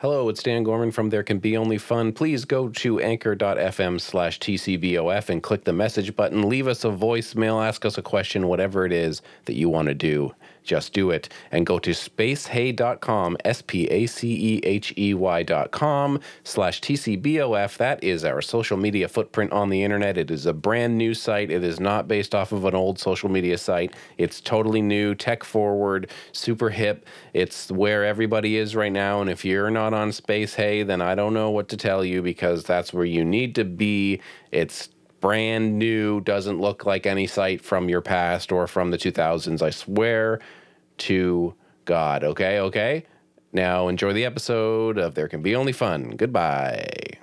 Hello, it's Dan Gorman from There Can Be Only Fun. Please go to anchor.fm slash TCBOF and click the message button. Leave us a voicemail, ask us a question, whatever it is that you want to do. Just do it. And go to spacehey.com, S P A C E H E Y.com slash TCBOF. That is our social media footprint on the internet. It is a brand new site. It is not based off of an old social media site. It's totally new, tech forward, super hip. It's where everybody is right now. And if you're not on Space Hey, then I don't know what to tell you because that's where you need to be. It's brand new, doesn't look like any site from your past or from the 2000s. I swear to God. Okay, okay? Now enjoy the episode of There Can Be Only Fun. Goodbye.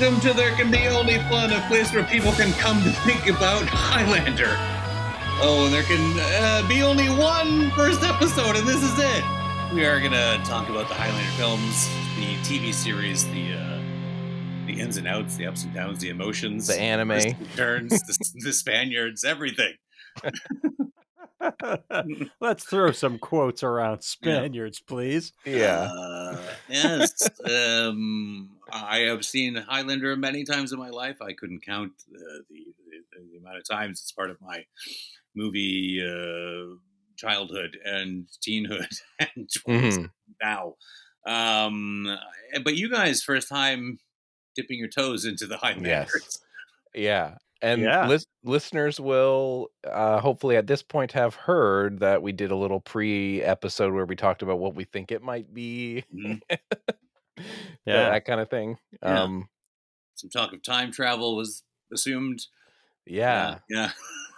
Welcome to There Can Be Only Fun, a place where people can come to think about Highlander. Oh, and there can uh, be only one first episode, and this is it. We are going to talk about the Highlander films, the TV series, the uh, the ins and outs, the ups and downs, the emotions, The anime. twists and turns, the, the Spaniards, everything. Let's throw some quotes around Spaniards, please. Yeah. Uh, yes. um, I have seen Highlander many times in my life. I couldn't count uh, the, the, the amount of times. It's part of my movie uh, childhood and teenhood and 20s Mhm. now. Um, but you guys, first time dipping your toes into the Highlanders. Yeah. And Yeah. lis- listeners will uh, hopefully at this point have heard that we did a little pre episode where we talked about what we think it might be, Mhm. Yeah. that kind of thing. Yeah. Um, Some talk of time travel was assumed. yeah. Yeah.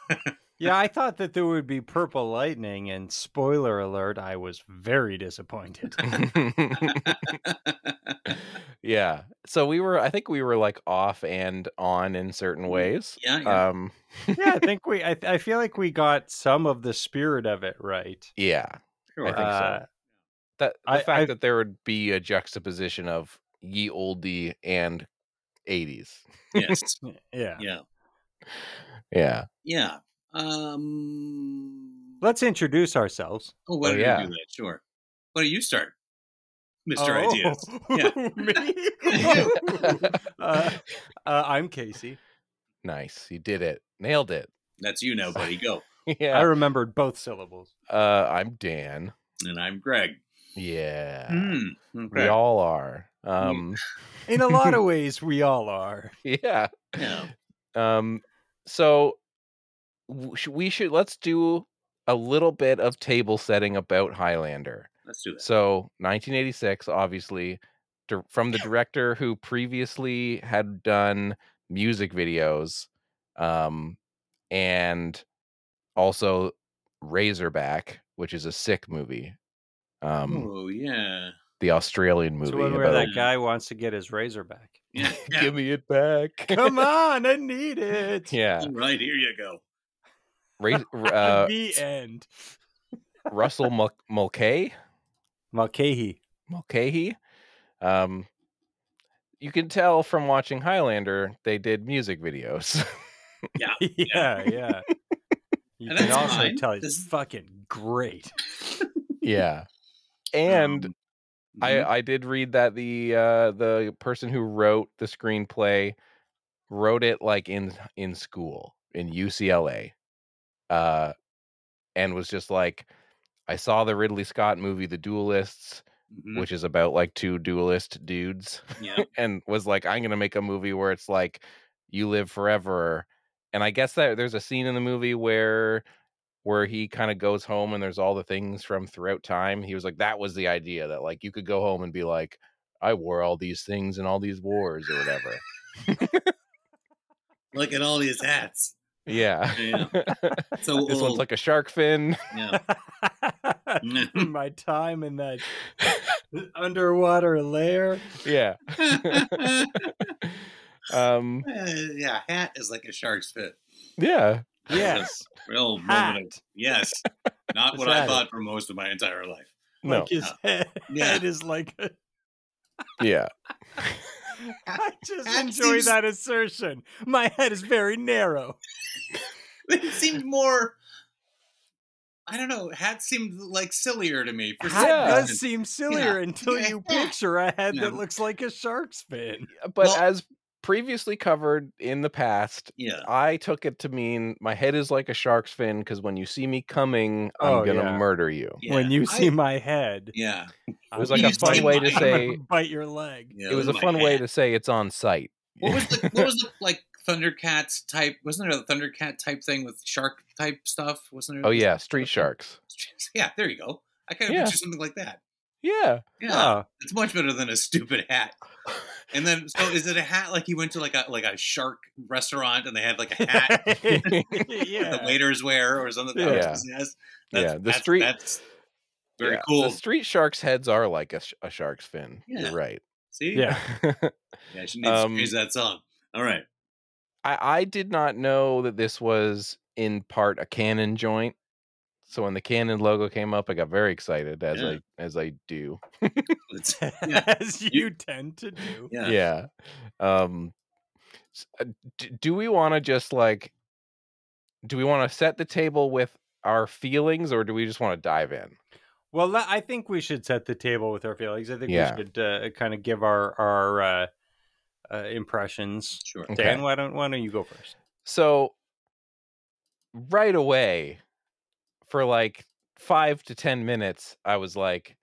Yeah, I thought that there would be purple lightning, and spoiler alert, I was very disappointed. yeah. So we were, I think we were like off and on in certain ways. yeah. yeah. Um, yeah, I think we, I, I feel like we got some of the spirit of it right. yeah. sure. I think so. Uh, That the I- fact I- that there would be a juxtaposition of ye oldie and 80s. yes. yeah. Yeah. Yeah. Yeah. Um. Let's introduce ourselves. Oh, why Oh, don't yeah. you do that? Sure. Why don't you start, Mister Oh, Ideas? Yeah. me? uh, uh, I'm Casey. Nice. You did it. Nailed it. That's you now, buddy. Go. yeah. I remembered both syllables. Uh, I'm Dan. And I'm Greg. Yeah. Hmm. We all are. Um, In a lot of ways, we all are. yeah. Yeah. Um, so we should let's do a little bit of table setting about Highlander. Let's do that. So 1986, obviously, from the director who previously had done music videos, um, and also Razorback, which is a sick movie. Um, oh yeah. the Australian It's movie one where about that guy wants to get his razor back. Yeah. yeah. give me it back. Come on, I need it. yeah, All right. Here you go. Ra- uh, the end. Russell Mul- Mulcahy. Mulcahy. Mulcahy. Um, you can tell from watching Highlander, they did music videos. Yeah. yeah, yeah. You And can that's also fine. tell he's This- fucking great. yeah, and Um, I mhm. I did read that the uh, the person who wrote the screenplay wrote it like in in school in UCLA, uh, and was just like, I saw the Ridley Scott movie, The Duelists, Mhm. which is about like two duelist dudes. Yeah. and was like, I'm gonna make a movie where it's like you live forever. And I guess that there's a scene in the movie where where he kind of goes home and there's all the things from throughout time. He was like, that was the idea that like you could go home and be like, I wore all these things in all these wars or whatever. Look at all these hats. Yeah. Yeah. So this uh, one's like a shark fin. yeah. My time in that underwater lair. yeah. um Uh, yeah, hat is like a shark's fin. yeah. Yes. Real moment. Yes. Not what I that thought for most of my entire life. No. Like his head, Yeah. head is like. A, Yeah. I just That enjoy seems- that assertion. My head is very narrow. it seemed more. I don't know. Hat seemed like sillier to me. For Hat some Yeah. does reason. seem sillier until Yeah. you picture a head Yeah. that looks like a shark's fin. But Well- as previously covered in the past, Yeah. I took it to mean my head is like a shark's fin because when you see me coming, I'm Oh, gonna yeah. murder you. yeah. When you I- see my head, yeah. It was like You a fun way to say bite your leg. yeah it was a my fun way to say it's on site. What was the what was the like Thundercats type? Wasn't there a Thundercat type thing with shark type stuff? Wasn't there? Oh yeah, street sharks. Yeah, there you go. I kind of Yeah. picture something like that. Yeah. Yeah, Oh, it's much better than a stupid hat. And then, so is it a hat like he went to like a like a shark restaurant and they had like a hat that the waiters wear or something? Yeah. Yes, that's, Yeah, the that's- street- That's very Yeah, cool. The street sharks' heads are like a, a shark's fin. Yeah. You're right. See, Yeah. yeah, she needs Um, to change that song. All right, I, I did not know that this was in part a Cannon joint. So when the Cannon logo came up, I got very excited, as Yeah. I as I do. Yeah. As you tend to do. yeah, Yeah. Um, uh, do we want to just like, do we want to set the table with our feelings, or do we just want to dive in? Well, I think we should set the table with our feelings. I think Yeah. we should uh, kind of give our our uh, uh, impressions. Sure. Okay. Dan, why don't why don't you go first? So right away, for like five to ten minutes, I was like,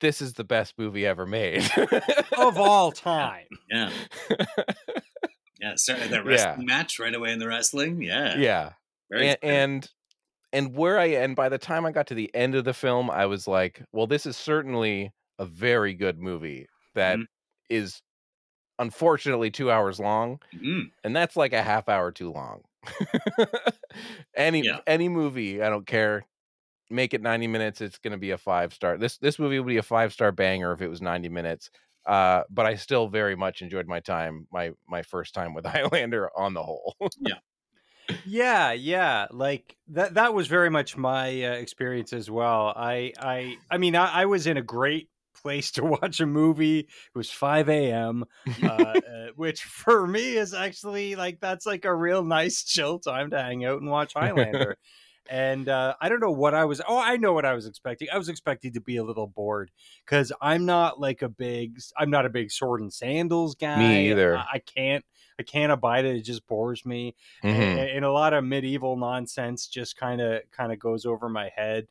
"This is the best movie ever made." Of all time, Yeah, yeah. Started that Yeah. match right away in the wrestling. Yeah, yeah, Very and, and and where I and by the time I got to the end of the film, I was like, "Well, this is certainly a very good movie that is Mhm. unfortunately two hours long." Mhm. and that's like a half hour too long. any Yeah. any movie, I don't care. Make it 90 minutes, it's going to be a 5 star. This this movie would be a 5 star banger if it was 90 minutes. Uh, but I still very much enjoyed my time, my my first time with Highlander on the whole. yeah, yeah, yeah, like that. That was very much my uh, experience as well. I, I, I mean, I, I was in a great place to watch a movie. It was 5 a.m., uh, uh, which for me is actually like that's like a real nice chill time to hang out and watch Highlander. and uh, I don't know what I was. Oh, I know what I was expecting. I was expecting to be a little bored because I'm not like a big. I'm not a big sword and sandals guy. Me either. I, I can't. I can't abide it. It just bores me Mhm. and, and a lot of medieval nonsense just kind of kind of goes over my head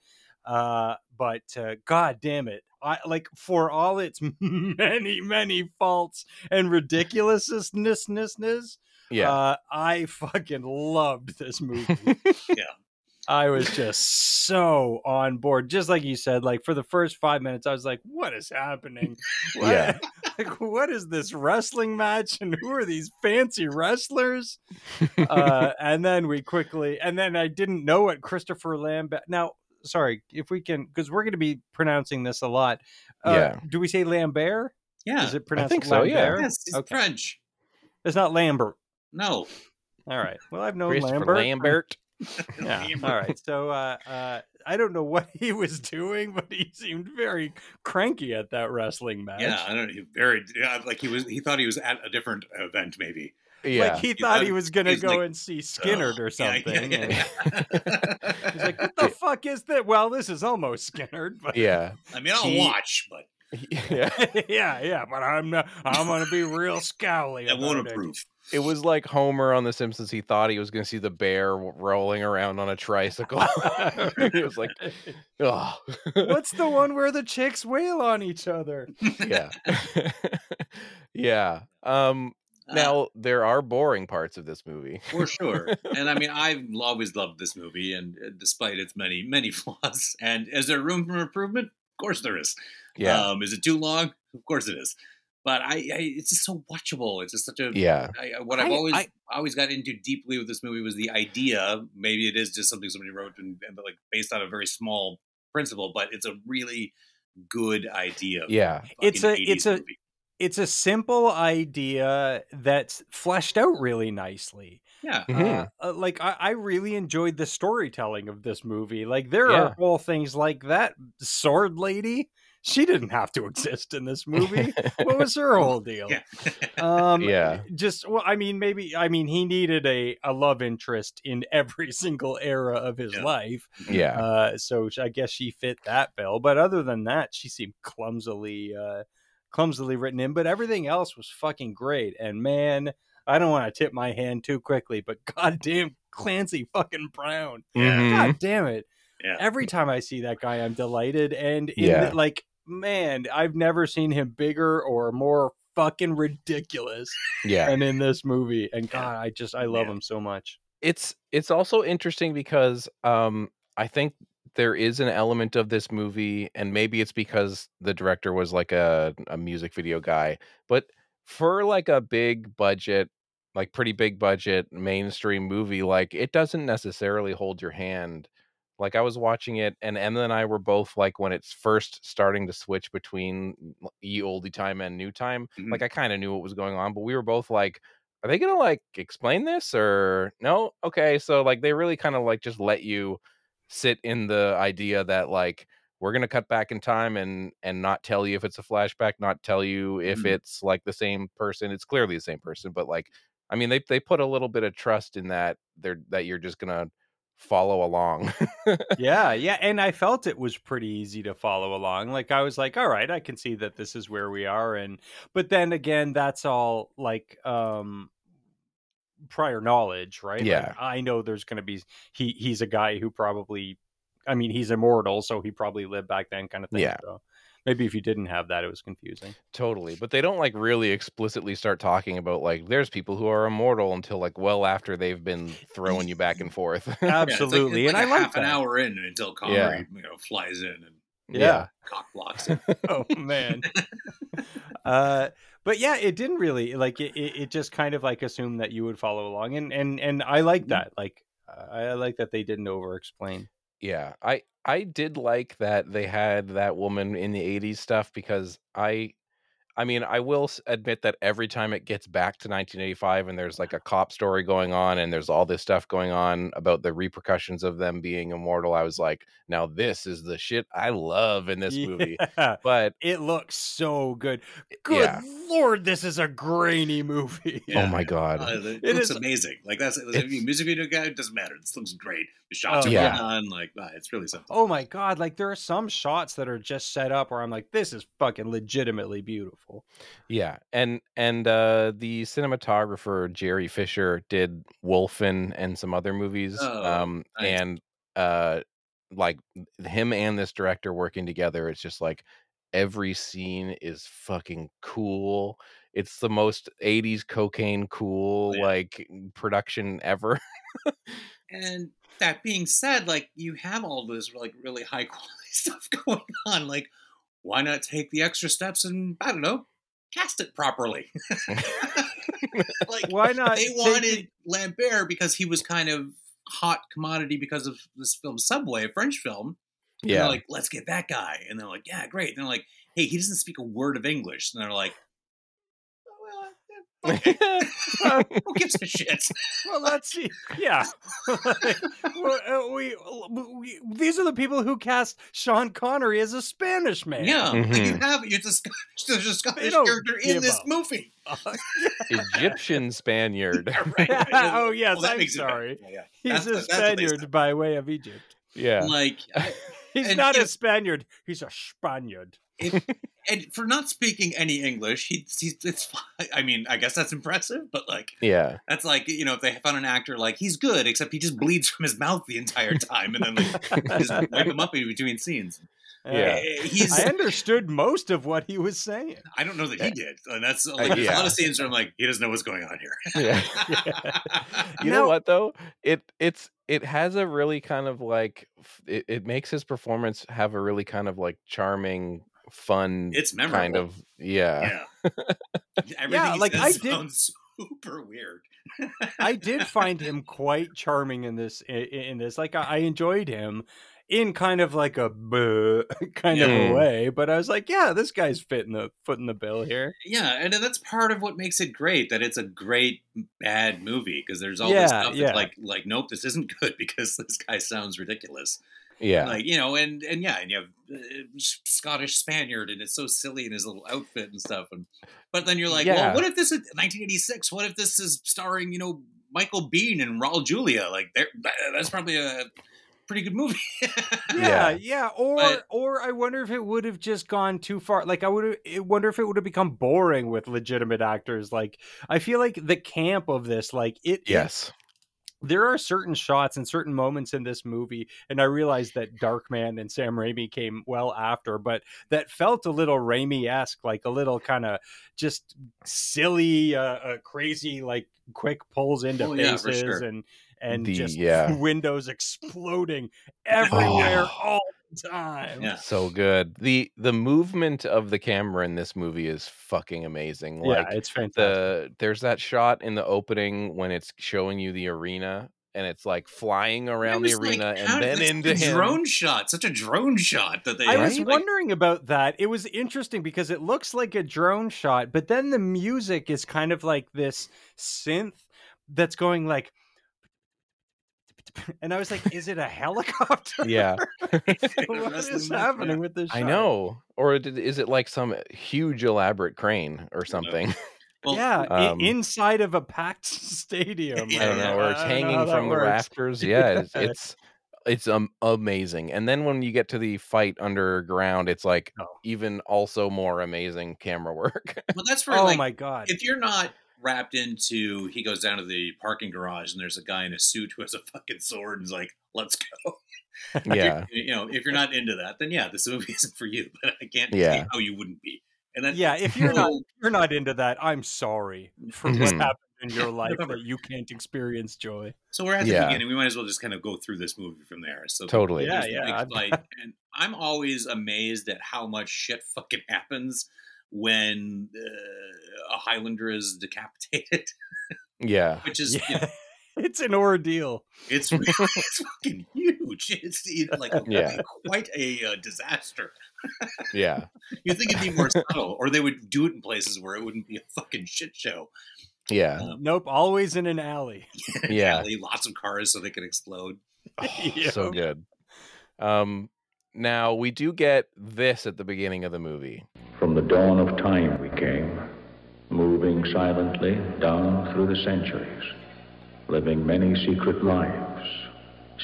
uh but uh, god damn it i like for all its many many faults and ridiculousness Yeah. uh i fucking loved this movie Yeah. i was just so on board just like you said like for the first five minutes i was like what is happening What- Yeah. like what is this wrestling match and who are these fancy wrestlers uh, and then we quickly, and then I didn't know what Christopher Lambert. Now, sorry, if we can, because we're going to be pronouncing this a lot. Uh, Yeah. Do we say Lambert? yeah. Is it pronounced think so, yeah. Lambert? Yes, it's Okay. French. It's not Lambert. No. All right. Well, I've known Lambert. Lambert. Yeah. All right. So uh, uh, I don't know what he was doing, but he seemed very cranky at that wrestling match. Yeah, I don't know. Very yeah, like he was. He thought he was at a different event, maybe. Yeah. Like he thought he was going to he's go like, and see Skynyrd or Ugh. Yeah, something. yeah, yeah. He's like, what the fuck is that? Well, this is almost Skynyrd, but yeah. I mean, I'll He- watch, but Yeah. yeah, yeah, but I'm not. I'm gonna be real scowly. I won't about it. approve. It was like Homer on The Simpsons. He thought he was going to see the bear rolling around on a tricycle. he was like, oh. What's the one where the chicks wail on each other? yeah. yeah. Um, now, there are boring parts of this movie. for sure. And I mean, I've always loved this movie, and uh, despite its many, many flaws, and is there room for improvement? Of course, there is. Yeah. Um, is it too long? Of course, it is. But I, I it's just so watchable. It's just such a yeah. I, I- what I've I- always I- always got into deeply with this movie was the idea. Maybe it is just something somebody wrote and, and like based on a very small principle, but it's a really good idea. Yeah. It's a- it's a- movie. It's a simple idea that's fleshed out really nicely. Yeah. Uh, uh, like I, I really enjoyed the storytelling of this movie. Like there Yeah. are whole things like that sword lady. She didn't have to exist in this movie. what was her whole deal? Yeah. Um, Yeah. Just well, I mean, maybe I mean he needed a a love interest in every single era of his Yeah. life. yeah. Uh, so I guess she fit that bill. But other than that, she seemed clumsily, uh, clumsily written in. But everything else was fucking great. And man, I don't want to tip my hand too quickly, but goddamn Clancy fucking Brown. Mhm. God damn it! Yeah. Every time I see that guy, I'm delighted. And in Yeah. the, like, man, I've never seen him bigger or more fucking ridiculous Yeah. than in this movie. And God, I just I love Yeah. him so much. it's it's also interesting because um I think there is an element of this movie and maybe it's because the director was like a a music video guy but for like a big budget like pretty big budget mainstream movie like it doesn't necessarily hold your hand like I was watching it and Emma and I were both like when it's first starting to switch between ye oldie time and new time Mhm. like I kind of knew what was going on but we were both like are they gonna like explain this or no okay so like they really kind of like just let you sit in the idea that like we're gonna cut back in time and and not tell you if it's a flashback not tell you if Mhm. it's like the same person it's clearly the same person but like i mean they they put a little bit of trust in that they're that you're just gonna follow along yeah, yeah, and I felt it was pretty easy to follow along. Like I was like, all right, I can see that this is where we are and but then again, that's all like um prior knowledge, right? Like, Yeah. I know there's going to be he he's a guy who probably I mean, he's immortal, so he probably lived back then kind of thing. Yeah. So maybe if you didn't have that it was confusing. Totally, but they don't like really explicitly start talking about like there's people who are immortal until like well after they've been throwing you back and forth. Yeah, it's like- Absolutely. it's like and a I like half an hour in until Connery Yeah. you know, flies in and Yeah. cock blocks it. oh man uh but yeah it didn't really like it, it it just kind of like assumed that you would follow along and and and i like Mhm. that like i I like that they didn't over explain Yeah, I I did like that they had that woman in the 80s stuff because I I mean, I will admit that every time it gets back to 1985 and there's like a cop story going on and there's all this stuff going on about the repercussions of them being immortal, I was like, now this is the shit I love in this movie. But it looks so good good Yeah. lord this is a grainy movie Yeah. oh my god. Uh, it It looks is- amazing. Like that's if It's- you music video guy, it doesn't matter. This looks great. The shots Oh, are yeah. well done. Like wow, it's really something. oh my god like there are some shots that are just set up where i'm like this is fucking legitimately beautiful Yeah, and and uh the cinematographer Gerry Fisher did Wolfen and some other movies. Oh, um nice. and uh like him and this director working together, it's just like every scene is fucking cool. It's the most 80s cocaine cool Oh, yeah. like production ever. And that being said, like you have all this like really high quality stuff going on. Like, why not take the extra steps and I don't know, cast it properly? like why not they wanted the- Lambert because he was kind of hot commodity because of this film Subway, a French film. Yeah. they're like, let's get that guy. And they're like, yeah, great. And they're like, hey, he doesn't speak a word of English. And they're like, well. Who gives a shit? well, let's see. Yeah, Like, uh, we, we these are the people who cast Sean Connery as a Spanish man. Yeah, like you have it's a Scottish, there's a Scottish character in this up. movie. Egyptian Spaniard. Yeah, right, right. oh yes, Well, I'm makes it better. sorry. Yeah, yeah. He's That's- a that's Spaniard by way of Egypt. Yeah. Like, I- He's And not a Spaniard. He's a Spaniard. and for not speaking any English, he, he's it's. I mean, I guess that's impressive, but like, Yeah. that's like you know, if they found an actor like he's good, except he just bleeds from his mouth the entire time, and then like just wipe him up in between scenes. Yeah. He's. I understood most of what he was saying. I don't know that he did, and that's uh, like, there's a lot of scenes where I'm like, he doesn't know what's going on here. Yeah. you know what though it it's it has a really kind of like it, it makes his performance have a really kind of like charming fun It's memorable. kind of yeah Yeah. Everything he like, I did- sounds super weird. I did find him quite charming in this. In, in this, like I, I enjoyed him, in kind of like a kind of a way. But I was like, yeah, this guy's fitting the footing the bill here. Yeah, and that's part of what makes it great. That it's a great bad movie because there's all this stuff yeah. that's like, like, nope, this isn't good because this guy sounds ridiculous. Yeah. Like you know, and and yeah, and you have uh, Scottish Spaniard, and it's so silly in his little outfit and stuff. And but then you're like, Yeah. well, what if this is 1986? What if this is starring you know Michael Biehn and Raul Julia? Like they're- that's probably a pretty good movie. Yeah, Yeah. yeah. Or But- or I wonder if it would have just gone too far. Like I would wonder if it would have become boring with legitimate actors. Like I feel like the camp of this, like it it- yes. there are certain shots and certain moments in this movie, and I realized that Darkman and Sam Raimi came well after, but that felt a little Raimi esque, like a little kind of just silly, uh, uh, crazy, like quick pulls into Oh, yeah, faces sure. and and The- just yeah. windows exploding everywhere Oh. all the time. Yeah. So good. The the movement of the camera in this movie is fucking amazing. Yeah, Like it's fantastic. the there's that shot in the opening when it's showing you the arena and it's like flying around the I was like, arena and then this- into the him. drone shot, such a drone shot that they. I was like, wondering about that. It was interesting because it looks like a drone shot, but then the music is kind of like this synth that's going like and I was like, is it a helicopter? Yeah, what wrestling is happening yeah. with this I know. Or did, is it like some huge elaborate crane or something? Well, yeah, um, inside of a packed stadium. I I don't know, or it's I don't know hanging from the works. rafters. Yeah, it's it's, it's um, amazing. And then when you get to the fight underground, it's like Oh. even also more amazing camera work. well, that's where Oh like my god. if you're not wrapped into he goes down to the parking garage and there's a guy in a suit who has a fucking sword and is like let's go yeah, you know if you're not into that then yeah this movie isn't for you but i can't see Yeah. how you wouldn't be and then yeah, if you're not so- you're not into that, I'm sorry for what Mhm. happened in your life that you can't experience joy. so we're at the Yeah. beginning we might as well just kind of go through this movie from there so Totally. Yeah, yeah, big and i'm always amazed at how much shit fucking happens when uh, a highlander is decapitated yeah, which is you know, It's an ordeal. It's it's fucking huge. It's, it's like Yeah. quite a uh, disaster. yeah, You think it'd be more subtle, or they would do it in places where it wouldn't be a fucking shit show. yeah, Um, Nope, always in an alley. yeah. Alley, lots of cars so they can explode. so Yep. good. Um, now we do get this at the beginning of the movie. From the dawn of time we came, moving silently down through the centuries, living many secret lives,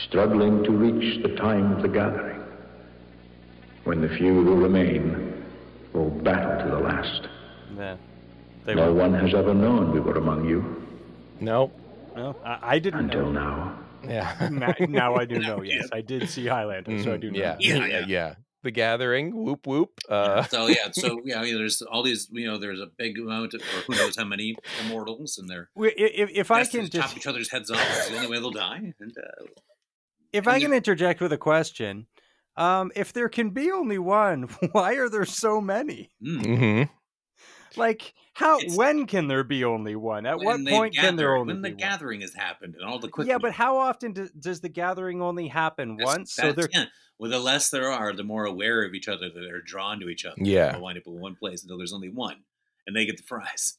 struggling to reach the time of the gathering, when the few who remain will battle to the last. Yeah. They No were, one has ever known we were among you No, no, I, I didn't until know. now. Yeah, Ma- now I do Now know. Yes. I did see Highlander, so I Mhm, do know. yeah, Yeah, yeah, yeah. yeah. The Gathering, whoop whoop. Uh, So yeah, so yeah, I mean, there's all these. You know, there's a big amount, of, or who knows how many immortals, and they're If, if I best to can chop just, each other's heads off. It's the only way they'll die. And uh, if and I you- can interject with a question, um, if there can be only one, why are there so many? mm, mhm. Like, how? It's- when can there be only one? At what they point can there only when the be one? gathering has happened and all the quick Yeah, but how often do, does the gathering only happen That's- once? So there, yeah. Well, the less there are, the more aware of each other that they're drawn to each other. Yeah. They'll wind up in one place until there's only one, and they get the prize.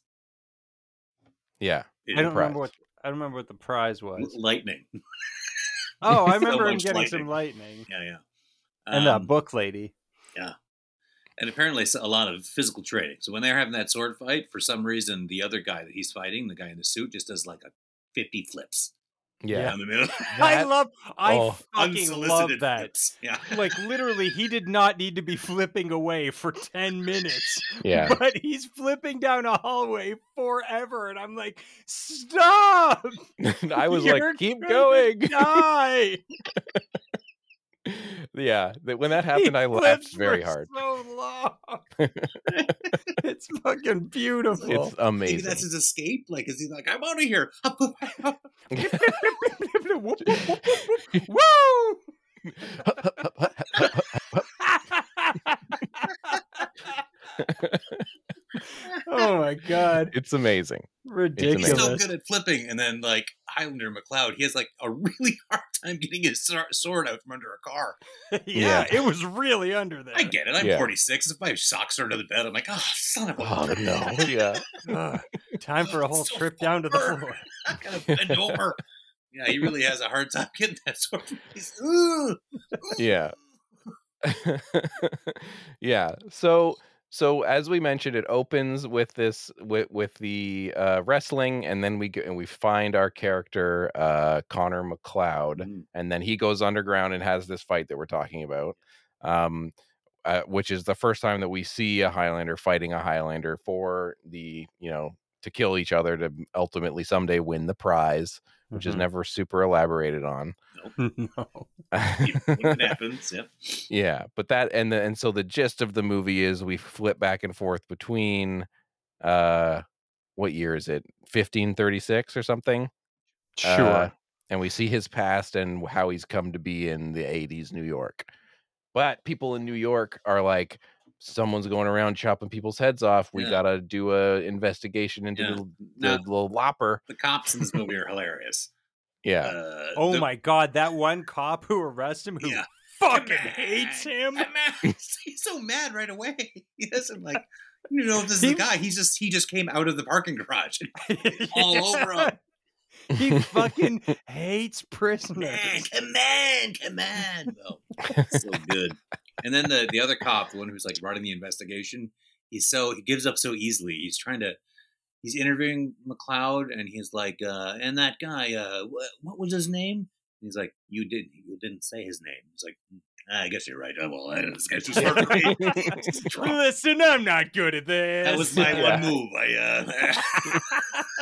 yeah, I don't prize. remember what I don't remember what the prize was. lightning. Oh, I So remember him getting lightning. some lightning Yeah, yeah. and the Um, book lady. And apparently a lot of physical training. So when they're having that sword fight, for some reason, the other guy that he's fighting, the guy in the suit, just does like a fifty flips yeah. down the middle. I love. I oh. fucking love that. flips. Yeah. Like literally, he did not need to be flipping away for ten minutes. Yeah. but he's flipping down a hallway forever, and I'm like, stop! I was You're like, keep gonna going. Die. Yeah, that when that He happened, I laughed very for hard. So long. it's fucking beautiful. It's Maybe amazing. that's his escape. Like, is he like, I'm out of here? Woo! oh my god, it's amazing. He's ridiculous! so good at flipping, and then like Highlander MacLeod, he has like a really hard time getting his sword out from under a car. yeah, Yeah. it was really under there. I get it. I'm Yeah. 46. If my socks are under the bed, I'm like, oh, son of a. Oh no. Yeah. Ugh, ah, time for a whole So trip down to the floor. I gotta bend over. Yeah, he really has a hard time getting that sword. He's, "Ugh." Yeah. yeah. So so as we mentioned, it opens with this with with the uh, wrestling, and then we go, and we find our character uh, Connor MacLeod, Mm. and then he goes underground and has this fight that we're talking about. Um, uh, which is the first time that we see a Highlander fighting a Highlander for the, you know, to kill each other to ultimately someday win the prize, which is Mhm. never super elaborated on. no. It happens, yep. yeah but that and the and so the gist of the movie is we flip back and forth between uh what year is it 1536 or something Sure. Uh, and we see his past and how he's come to be in the 80s new york but people in new york are like someone's going around chopping people's heads off we Yeah. gotta do a investigation into Yeah. the, the Now, little lopper the cops in this movie are hilarious. yeah Uh, oh the- my god, that one cop who arrests him who Yeah. fucking hates him. He's so mad right away. He doesn't like. You know, if this is He- the guy. He's just he just came out of the parking garage. all over him. He fucking hates prisoners. Man, come on, come on. Oh, so good. And then the the other cop, the one who's like running the investigation, he's so he gives up so easily. He's trying to. He's interviewing MacLeod, and he's like, uh, "And that guy, uh, what, what was his name?" And he's like, "You didn't. You didn't say his name." He's like, "Hmm, "I guess you're right. Oh, well, I- this guy's just hard for me. Listen, I'm not good at this. That was my Yeah. one move. I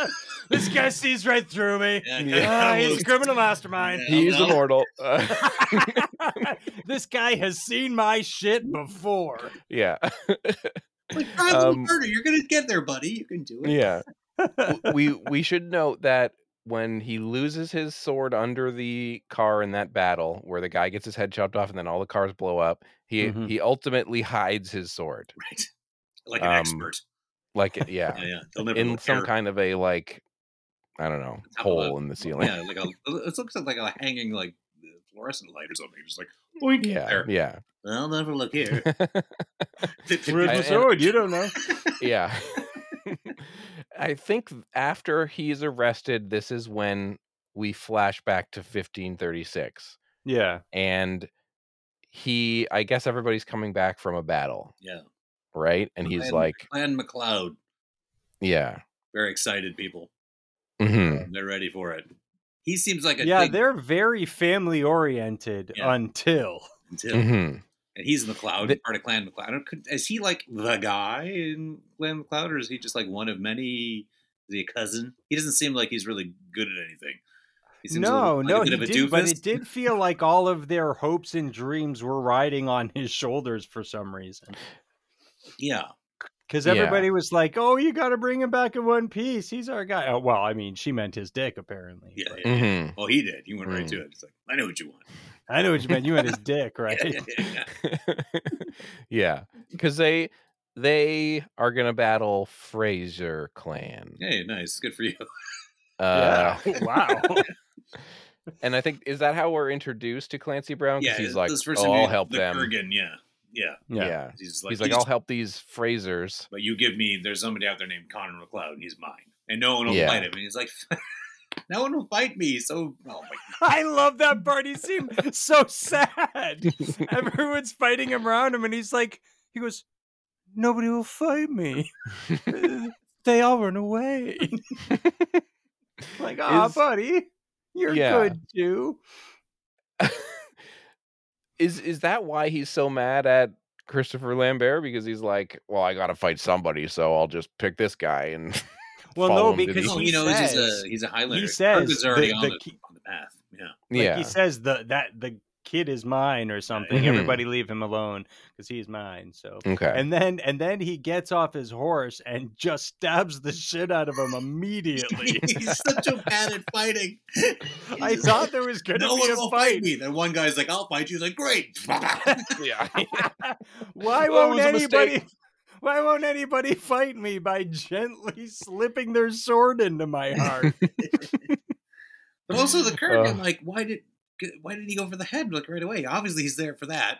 uh, this guy sees right through me. Yeah, Yeah. Ah, he's a criminal mastermind. Yeah. he's no. immortal uh, this guy has seen my shit before. yeah like drive a Um, murder. You're gonna get there, buddy. You can do it. yeah we we should note that when he loses his sword under the car in that battle where the guy gets his head chopped off and then all the cars blow up he Mhm. he ultimately hides his sword Right. Like an Um, expert. like yeah Yeah, yeah. In some here. kind of a like i don't know Top of a- hole in the ceiling Yeah, like a it looks like a hanging like fluorescent light or something. Just like boink yeah there. yeah I'll never look here. Where's I- the sword? You don't know. yeah i think after he's arrested this is when we flash back to 1536 Yeah. and he i guess everybody's coming back from a battle yeah. right and he's like Clan MacLeod. yeah Very excited people. Mhm, They're ready for it. He seems like a Yeah, big they're very family oriented Yeah. until until mhm. and he's MacLeod, The- part of Clan MacLeod. Could- Is he like the guy in Clan MacLeod, or is he just like one of many? Is he a cousin? He doesn't seem like he's really good at anything. He seems a no, little- like no, a he did, but it did feel like all of their hopes and dreams were riding on his shoulders for some reason. Yeah, Because Yeah. everybody was like, "Oh, you got to bring him back in one piece. He's our guy." Oh, well, I mean, she meant his dick, apparently. yeah, but- yeah. Mhm. Oh, he did. He went right Mm. to it. It's like I know what you want. I know what you meant. You meant his dick, right? Yeah, yeah, yeah. yeah because they they are gonna battle fraser clan Hey, nice. Good for you. uh Yeah. wow. and i think is that how we're introduced to clancy brown Yeah, because he's like oh, i'll you- help the them Kurgan, yeah, yeah. yeah, He's like, he's like you i'll help these frasers But you give me. There's somebody out there named Connor MacLeod. And he's mine, and no one will Yeah. fight him. And he's like, no one will fight me. So, oh my I love that part. He seemed so sad. Everyone's fighting him around him, and he's like, he goes, "Nobody will fight me. they all run away." like, ah, Is- buddy, you're Yeah. good too. Is is that why he's so mad at Christopher Lambert? Because he's like, well, I gotta fight somebody, so I'll just pick this guy and Well, follow no, him because he he knows he's says- a he's a Highlander. He says Kurgan's already the- on, the the, key- on the path. Yeah. Like yeah, he says the that the kid is mine or something. Mhm. Everybody leave him alone because he's mine. So okay, and then and then he gets off his horse and just stabs the shit out of him immediately. he's such a bad at fighting. I thought there was gonna no be one a fight. fight me. Then one guy's like, "I'll fight you." He's like, "Great." yeah, Why Well, won't anybody? Why won't anybody fight me by gently slipping their sword into my heart? But also the Kurgan, Uh. like, why did why did he go for the head like right away? Obviously, he's there for that.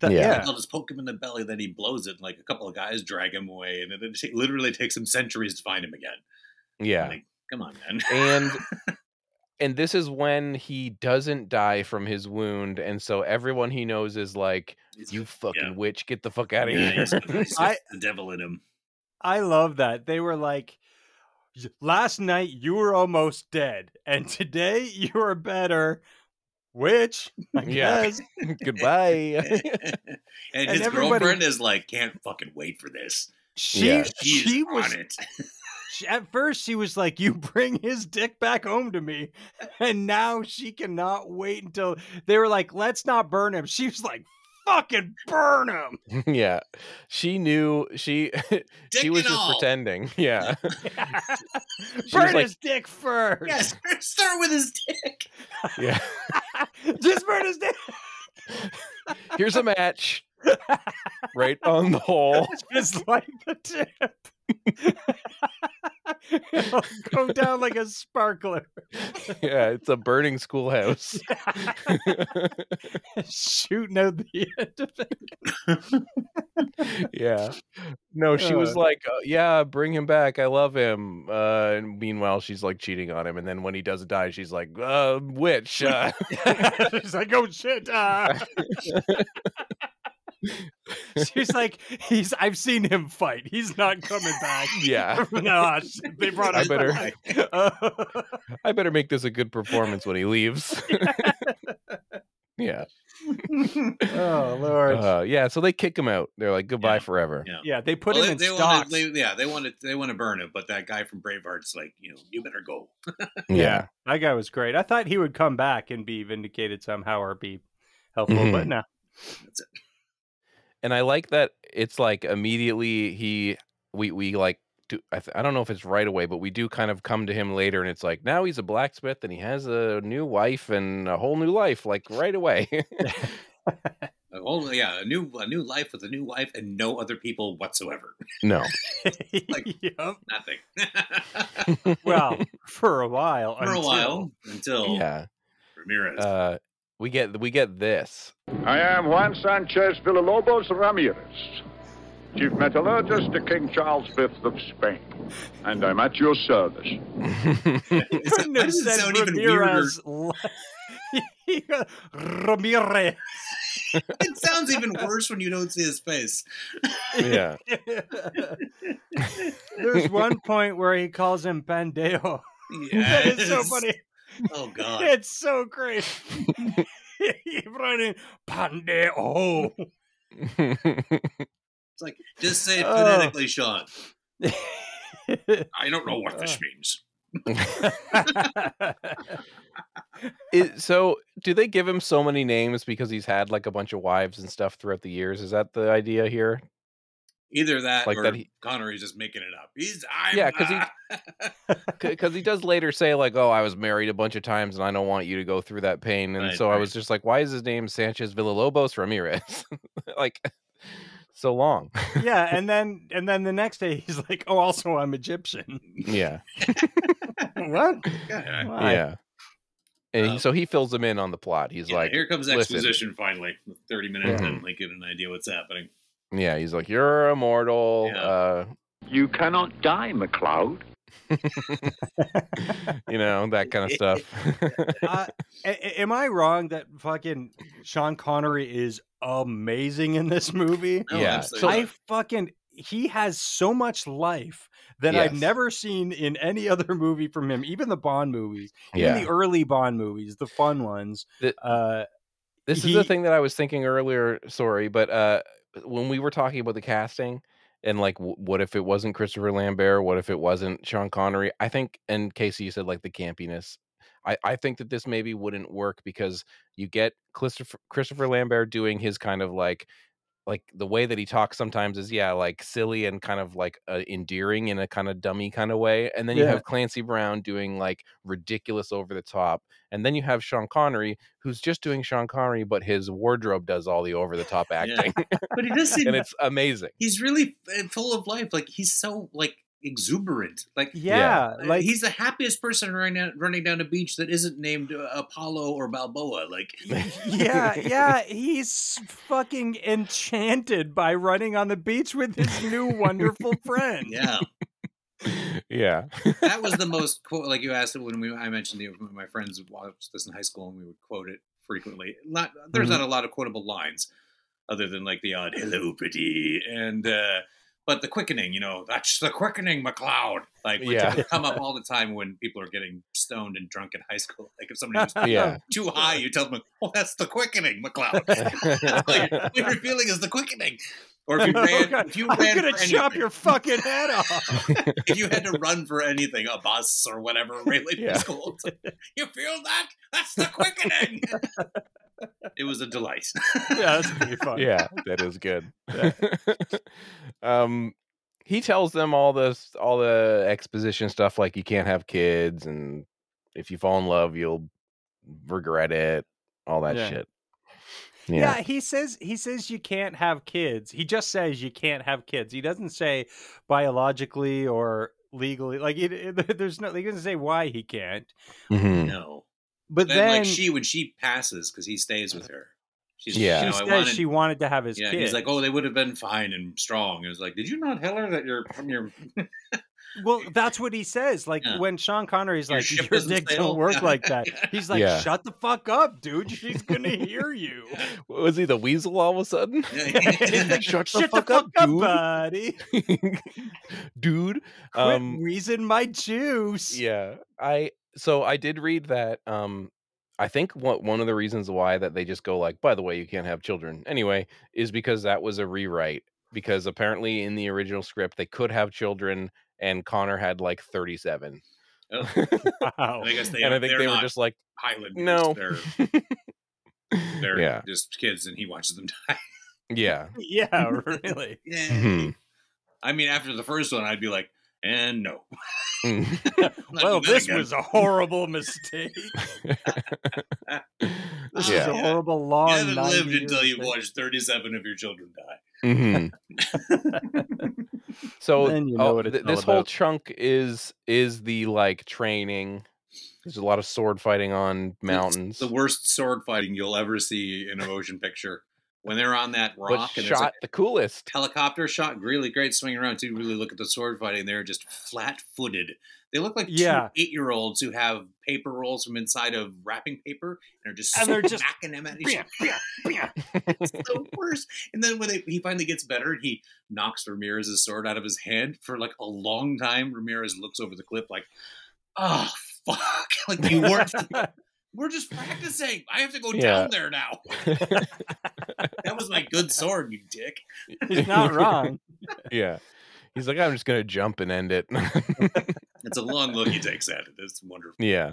Th- Yeah. yeah. They'll just poke him in the belly, then he blows it. Like a couple of guys drag him away, and it, it literally takes him centuries to find him again. Yeah. Like, come on, man. and and this is when he doesn't die from his wound and so everyone he knows is like you fucking yeah. witch get the fuck out of Yeah, here he's got- I- the devil in him. I love that. They were like, last night you were almost dead, and today you are better. Which, I Yeah. guess. goodbye and, And his everybody- girlfriend is like, can't fucking wait for this. She, Yeah. She's she on was it. she- at first she was like, "You bring his dick back home to me," and now she cannot wait until they were like, "Let's not burn him." She was like, "Fucking burn him!" yeah she knew she she was just all. pretending yeah was burn like- his dick first. Yes, start with his dick. yeah just burn his dick. here's a match right on the hole just like the tip. It'll go down like a sparkler. yeah it's a burning schoolhouse Shooting out the end of it. yeah no she was Uh. like uh, yeah bring him back i love him uh and meanwhile she's like cheating on him and then when he does die she's like uh witch uh, She's like, oh shit. Uh. She's like, he's I've seen him fight. He's not coming back. yeah no, they brought I him better- back. Uh, i better make this a good performance when he leaves yeah oh lord. uh, yeah so they kick him out they're like goodbye Yeah. forever Yeah. yeah, they put Well, him they, in they stocks. wanna, they, yeah, they want to they want to burn him, but that guy from Braveheart's like, you know, you better go. yeah That guy was great. I thought he would come back and be vindicated somehow or be helpful, but Mhm. no. That's it. And I like that it's like immediately he we we like do I, th- I don't know if it's right away, but we do kind of come to him later, and it's like now he's a blacksmith and he has a new wife and a whole new life, like right away. A yeah, a new a new life with a new wife and no other people whatsoever. no, Like- Yep. Nothing. Well, for a while. For a until- while until yeah. Ramirez. Uh, we get we get this. I am Juan Sanchez Villalobos Ramirez, Chief Metallurgist to King Charles V of Spain, and I'm at your service. Is Couldn't that- why have does it sound even weirder? Ramirez. Ramirez. it sounds even worse when you don't see his face. yeah, There's one point where he calls him Bandeo. That is so funny. Oh god. It's so great. He's running Pandeo. Oh. It's like just say it Oh. phonetically, Sean. I don't know what this uh. means. It- so do they give him so many names because he's had like a bunch of wives and stuff throughout the years? Is that the idea here? Either that Like or that he- Connery's just making it up. He's I'm, Yeah, 'cause he- because he does later say like oh i was married a bunch of times and i don't want you to go through that pain and Right, so i was just like why is his name sanchez villalobos ramirez like so long yeah, and then and then the next day he's like, "Oh, also I'm Egyptian." yeah what? yeah. Why? yeah and he, Um, so he fills him in on the plot he's Yeah, like here comes listen. exposition finally. Thirty minutes and like get an idea what's happening. Yeah he's like you're immortal Yeah. uh You cannot die, MacLeod. you know that kind of stuff uh, a- a- am I wrong that fucking Sean Connery is amazing in this movie? No, Yeah, absolutely I fucking he has so much life that I've never seen in any other movie from him, even the Bond movies, even yeah the early Bond movies, the fun ones. The- uh, This is the thing that I was thinking earlier. Sorry, but uh, when we were talking about the casting and like, w- what if it wasn't Christopher Lambert? What if it wasn't Sean Connery? I think, and Casey, you said like the campiness. I, I think that this maybe wouldn't work because you get Christopher Christopher Lambert doing his kind of like like the way that he talks sometimes is yeah like silly and kind of like uh, endearing in a kind of dummy kind of way and then you have Clancy Brown doing like ridiculous over the top and then you have Sean Connery who's just doing Sean Connery but his wardrobe does all the over the top Yeah. acting But he does seem and it's amazing he's really full of life. Like he's so like exuberant. Like yeah, uh, like he's the happiest person running down, running down a beach that isn't named uh, Apollo or Balboa. Like yeah, yeah, he's fucking enchanted by running on the beach with his new wonderful friend. yeah, yeah. that was the most quote. Like you asked it when we I mentioned the, my friends watched this in high school and we would quote it frequently. Not there's Mhm. not a lot of quotable lines other than like the odd "Hello, pretty" and. uh but the quickening, you know, that's the quickening, MacLeod. Like, which Yeah. come up all the time when people are getting stoned and drunk in high school. Like, if somebody was Yeah. too high, you tell them, "Well, that's the quickening, MacLeod." like, what you're feeling is the quickening. Or if you Oh, ran, God, if you I'm ran gonna chop anything, your fucking head off. if you had to run for anything, a bus or whatever, related Yeah. school, like, you feel that? That's the quickening. It was a delight. yeah, that's pretty fun. yeah, that is good. um, he tells them all this, all the exposition stuff, like you can't have kids, and if you fall in love, you'll regret it. All that Yeah. shit. Yeah. Yeah. he says he says you can't have kids. He just says you can't have kids. He doesn't say biologically or legally. Like it, it- there's no. He doesn't say why he can't. Mhm. no. But then, then, like she, when she passes, because he stays with her. She's, Yeah. she you know, I says wanted- she wanted to have his yeah, kid. he's like, oh, they would have been fine and strong. It was like, did you not tell her that you're from your? Well, that's what he says. Like Yeah. when Sean Connery's Your like, ship "Your dick sail." don't work Yeah. like that." He's like, Yeah. "Shut the fuck up, dude. She's gonna hear you." Was he the weasel all of a sudden? Like, Shut the Shut fuck up, dude." buddy. Dude. Quit Um, wheezing my juice. yeah i so i did read that um i think what one of the reasons why that they just go like by the way you can't have children anyway is because that was a rewrite because apparently in the original script they could have children and connor had like 37 Oh, Wow. I guess they, and i think they're were just like Highlanders. no They're, they're Yeah. just kids, and he watches them die. yeah Yeah, really. Yeah. Mhm. I mean, after the first one, I'd be like, and no. Well, this again. was a horrible mistake. This Yeah. is a horrible long. You haven't lived until you've watched 37 of your children die. Mm-hmm. so Then you know oh, what it's th- all this whole about. chunk is is the like training there's a lot of sword fighting on mountains The worst sword fighting you'll ever see in a motion picture. When they're on that but rock and there's shot the coolest helicopter shot, really great swinging around too. Really look at the sword fighting. They're just flat footed. They look like Yeah. two eight year olds who have paper rolls from inside of wrapping paper and are just And they're just- smacking them at each bam. it's the worst. And then when they, he finally gets better and he knocks Ramirez's sword out of his hand for like a long time, Ramirez looks over the cliff like, "Oh fuck!" Like you weren't. We're just practicing. I have to go Yeah. down there now. That was my good sword, you dick. He's not wrong. yeah he's like i'm just gonna jump and end it It's a long look he takes at it. It's wonderful. yeah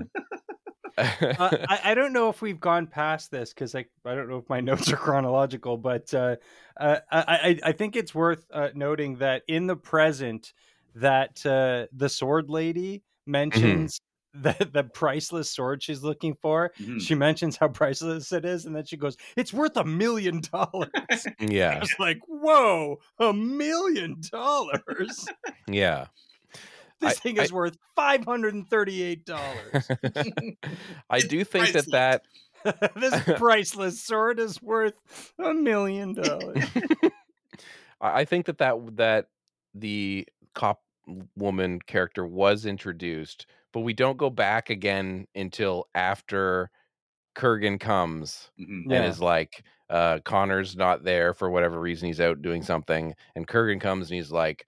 uh, I, I don't know if we've gone past this because I, I don't know if my notes are chronological, but uh, uh, I, I, I think it's worth uh, noting that in the present, that uh, the sword lady mentions the, the priceless sword she's looking for. Mhm. She mentions how priceless it is, and then she goes, "It's worth a million dollars." Yeah was like, "Whoa, a million dollars! yeah This I- thing I- is worth five hundred and thirty-eight dollars." i do think that priceless. that this priceless sword is worth a million dollars. I I think that that that the cop woman character was introduced, but we don't go back again until after Kurgan comes Mhm. Yeah. and is like, uh, Connor's not there for whatever reason. He's out doing something, and Kurgan comes and he's like,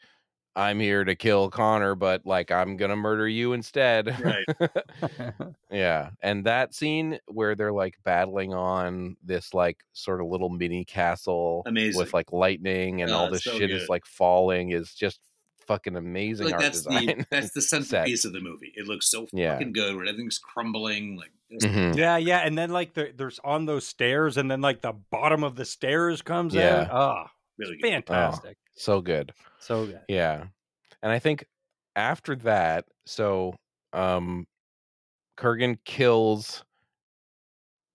"I'm here to kill Connor, but like I'm gonna murder you instead." Right. Yeah, and that scene where they're like battling on this like sort of little mini castle Amazing. with like lightning and all Oh, this so shit good. is like falling is just fucking amazing like art that's design. the that's the Set. centerpiece of the movie. It looks so Yeah. fucking good when everything's crumbling. Like just- Mhm. yeah, yeah, and then like the, there's on those stairs, and then like the bottom of the stairs comes Yeah. out. Oh, really good. fantastic! So good. So good. Yeah. And I think after that, so um Kurgan kills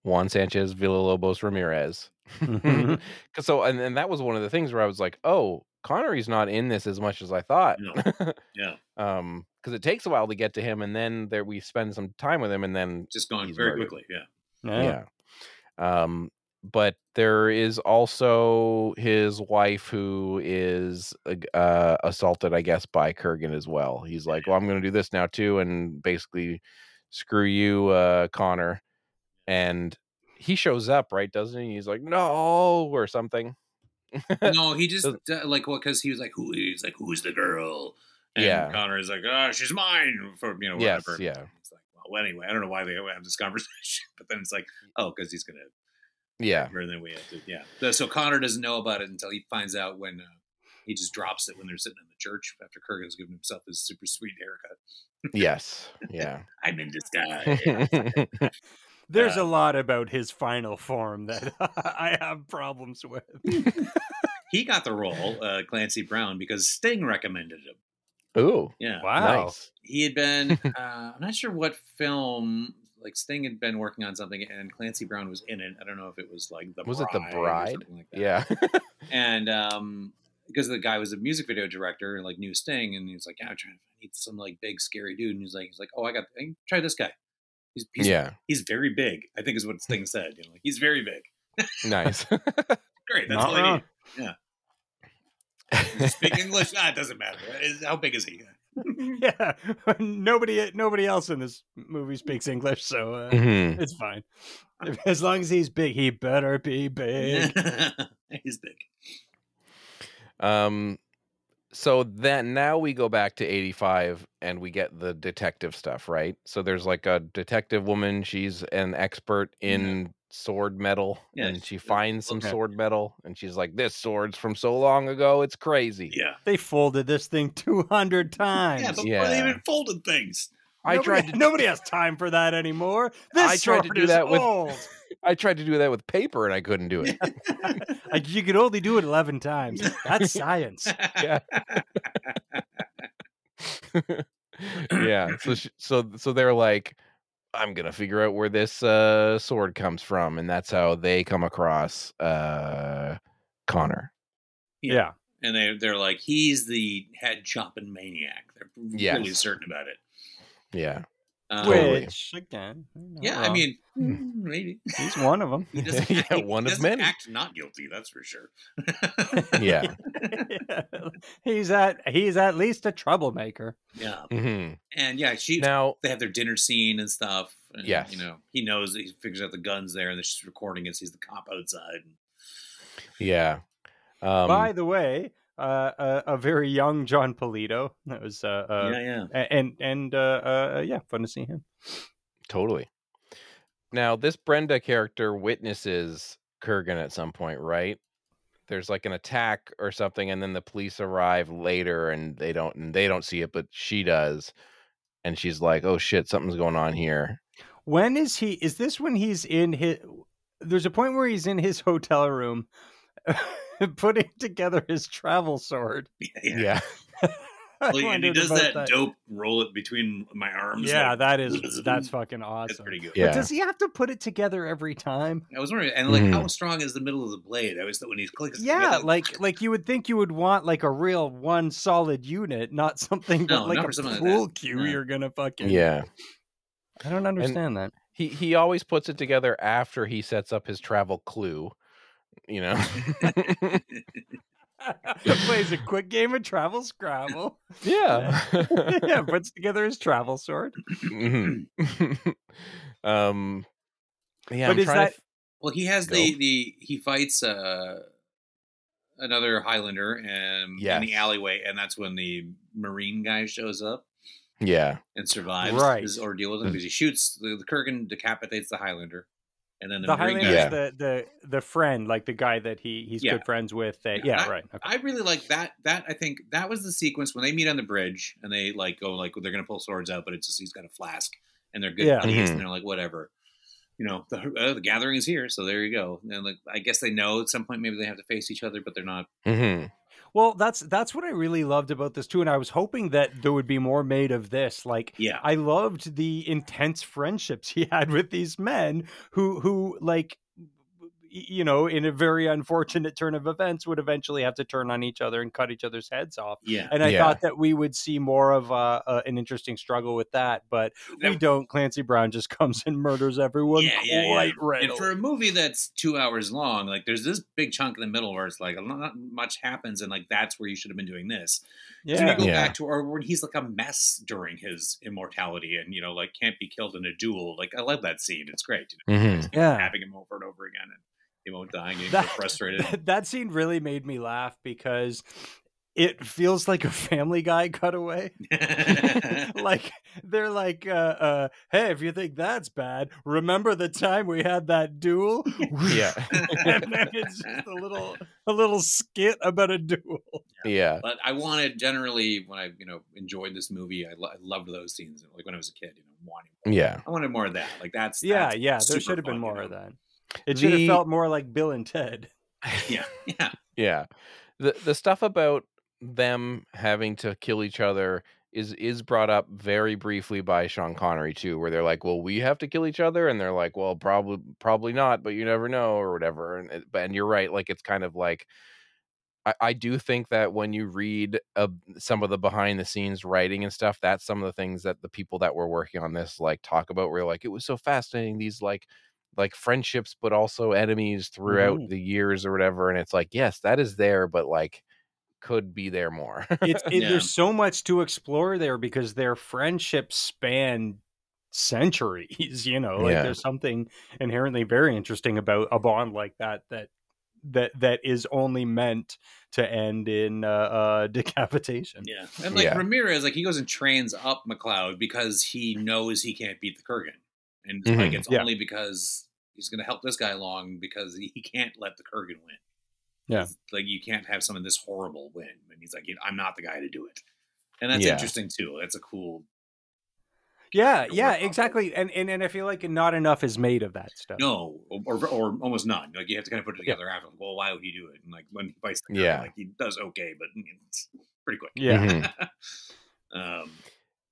Juan Sanchez Villalobos Ramirez. Mhm. 'Cause so and, and that was one of the things where I was like, oh, Connery's not in this as much as I thought. No. Yeah. um, because it takes a while to get to him, and then there we spend some time with him, and then Just gone very murdered. quickly. Yeah. Yeah. yeah. Um, but there is also his wife who is uh, assaulted, I guess, by Kurgan as well. He's like, "Well, I'm going to do this now too," and basically, screw you, uh, Connor. And he shows up, right? Doesn't he? He's like, "No," or something. no, he just like what because he was like, who he's like, who's the girl? And Yeah. Connor is like, oh, she's mine for you know Yes, whatever. yeah. It's like, well, anyway, I don't know why they have this conversation, but then it's like, oh, because he's gonna. Yeah, And then we have to, yeah. So- Connor doesn't know about it until he finds out when uh, he just drops it when they're sitting in the church after Kurgan's given himself his super sweet haircut. yes, yeah. I'm in disguise. There's Uh, a lot about his final form that I have problems with. he got the role, uh, Clancy Brown, because Sting recommended him. Ooh, Yeah. Wow. nice. he had been uh, i'm not sure what film like sting had been working on something and clancy brown was in it i don't know if it was like the Was it The Bride? something like that. Yeah, and um because the guy was a music video director and like knew sting and he was like yeah i'm trying to find some like big scary dude and he's like he's like oh i got hey, try this guy he's he's, yeah. he's very big i think is what sting said you know like he's very big Nice. great that's Not all i wrong. need speak english ah, it doesn't matter how big is he yeah, nobody nobody else in this movie speaks English, so uh, Mhm. it's fine. As long as he's big, he better be big. he's big Um, so then now we go back to 85 and we get the detective stuff, right? So there's like a detective woman, she's an expert in sword metal Yeah, and she she- finds some okay. sword metal and she's like this sword's from so long ago, it's crazy. yeah They folded this thing two hundred times. Yeah, before they even folded things. I nobody, tried to nobody has time for that anymore. This I tried to sword do is that with- old. I tried to do that with paper and I couldn't do it. like you could only do it eleven times. That's science. yeah. yeah. So so so they're like, I'm gonna figure out where this uh, sword comes from, and that's how they come across uh, Connor. Yeah. Yeah. and they they're like, he's the head chopping maniac. They're really certain about it. Yeah. Um, Which again, you're Yeah, I mean, mm, maybe he's one of them. he doesn't. Yeah, he one of doesn't many. Act not guilty. That's for sure. Yeah. he's at he's at least a troublemaker. yeah, hmm and yeah, she. Now, they have their dinner scene and stuff. And, Yes. you know, he knows he figures out the guns there, and then she's recording it. Sees the cop outside. yeah. Um, By the way, uh, a, a very young Jon Polito. That was uh, uh yeah, yeah. and and uh, uh, yeah, fun to see him. Totally. Now, this Brenda character witnesses Kurgan at some point, right? There's like an attack or something, and then the police arrive later, and they don't, and they don't see it, but she does, and she's like, "Oh shit, something's going on here." When is he? Is this when he's in his? There's a point where he's in his hotel room, putting together his travel sword. yeah. Yeah, I and he does about that, dope roll it between my arms. Yeah, like, that is that's fucking awesome. That's pretty good. Yeah. But does he have to put it together every time? I was wondering, and like, how Mhm. strong is the middle of the blade? I was when he clicks. Yeah, together, like like you would think you would want like a real one solid unit, not something No, like not a for something like pool that. cue No. you're gonna fucking. yeah. I don't understand that. He he always puts it together after he sets up his travel clue. You know. Plays a quick game of travel Scrabble. yeah. yeah, puts together his travel sword. Mhm. um. Yeah, But I'm is that- to. Well, he has Go. the the he fights uh another Highlander and in the alleyway, and that's when the Marine guy shows up yeah. and survives Right. his ordeal with him Mm. because he shoots the, the Kurgan decapitates the Highlander, and then the, The Highlander. Yeah. is the, the the friend, like the guy that he he's Yeah. good friends with. Uh, Yeah, yeah, I- right. Okay. I really like that. That I think that was the sequence when they meet on the bridge and they like go like they're gonna pull swords out, but it's just he's got a flask and they're good Yeah. buddies Mhm. and they're like whatever. You know the uh, the gathering is here, so there you go. And like I guess they know at some point maybe they have to face each other, but they're not. hmm Well, that's that's what I really loved about this too, and I was hoping that there would be more made of this. Like, Yeah, I loved the intense friendships he had with these men who who like you know, in a very unfortunate turn of events, would eventually have to turn on each other and cut each other's heads off. Yeah. And I Yeah. thought that we would see more of uh, uh, an interesting struggle with that, but we don't. Clancy Brown just comes and murders everyone Yeah, yeah, yeah. quite And for a movie that's two hours long, like there's this big chunk in the middle where it's like not much happens, and like that's where you should have been doing this. 'Cause when yeah, you go Yeah. back to or when he's like a mess during his immortality, and you know, like can't be killed in a duel. Like I love that scene; it's great. You know, Mhm. just Yeah. having him over and over again, and he won't die, and That- frustrated. that, that scene really made me laugh because it feels like a Family Guy cutaway. like they're like, uh, uh, "Hey, if you think that's bad, remember the time we had that duel?" Yeah. and then it's just a little, a little skit about a duel. Yeah. But I wanted generally when I you know enjoyed this movie, I, lo- I loved those scenes. Like when I was a kid, you know, wanting. Yeah. I wanted more of that. Like that's Yeah, that's yeah. There should have been fun, you more of that. It should have felt more like Bill and Ted. Yeah, yeah. Yeah. The the stuff about them having to kill each other is is brought up very briefly by Sean Connery too, where they're like, "Well, we have to kill each other," and they're like, "Well, probably probably not, but you never know," or whatever. And it- but and you're right, like it's kind of like. I, I do think that when you read uh, some of the behind the scenes writing and stuff, that's some of the things that the people that were working on this like talk about. Where like it was so fascinating these like like friendships, but also enemies throughout Mhm. the years or whatever. And it's like, yes, that is there, but like could be there more. It's it, Yeah. there's so much to explore there because their friendships span centuries. You know, like Yeah. there's something inherently very interesting about a bond like that that that that is only meant to end in uh, uh decapitation. Yeah, and like Yeah. Ramirez, like he goes and trains up MacLeod because he knows he can't beat the Kurgan, and it's like it's Yeah. only because he's going to help this guy along because he, he can't let the Kurgan win. Yeah. It's like you can't have someone this horrible win, and he's like, I'm not the guy to do it, and that's Yeah. interesting too. That's a cool. Yeah, yeah, work off of. exactly. And, and and I feel like not enough is made of that stuff. No, or, or almost none. Like you have to kind of put it together after. Like, well, why would he do it? And like when he fights the Kurgan, Yeah. like he does okay, but it's pretty quick. Yeah. Mhm. um,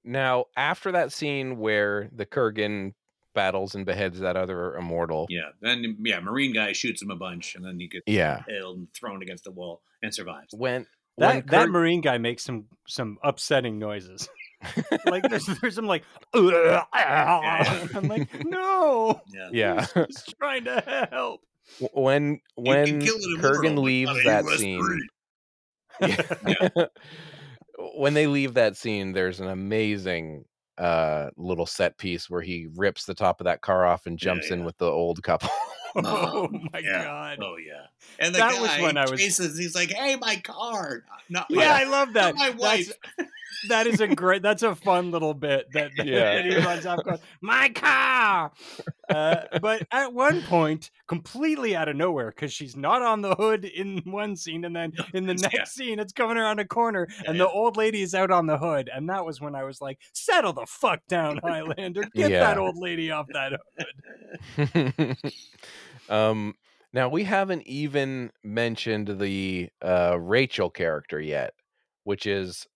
now, after that scene where the Kurgan battles and beheads that other immortal, yeah. Then um, yeah, Marine guy shoots him a bunch, and then he gets yeah, held and thrown against the wall and survives. when That when that Kur- marine guy makes some some upsetting noises. like there's there's some like I'm like no, Yeah. yeah, he's trying to help. when when Kurgan leaves that scene, yeah. when they leave that scene, there's an amazing uh little set piece where he rips the top of that car off and Yeah, jumps in with the old couple. Oh my yeah. god. Oh yeah. And the That guy was when I was- chases. He's like, "Hey, my car, not my, Yeah, I love that. my That's- wife." That is a great. That's a fun little bit that, that, Yeah. he runs off. Going, My car. Uh, but at one point, completely out of nowhere, because she's not on the hood in one scene, and then in the next Yeah. scene, it's coming around a corner, Yeah, and the old lady is out on the hood, and that was when I was like, "Settle the fuck down, Highlander. Get that old lady off that hood." um now we haven't even mentioned the uh Rachel character yet, which is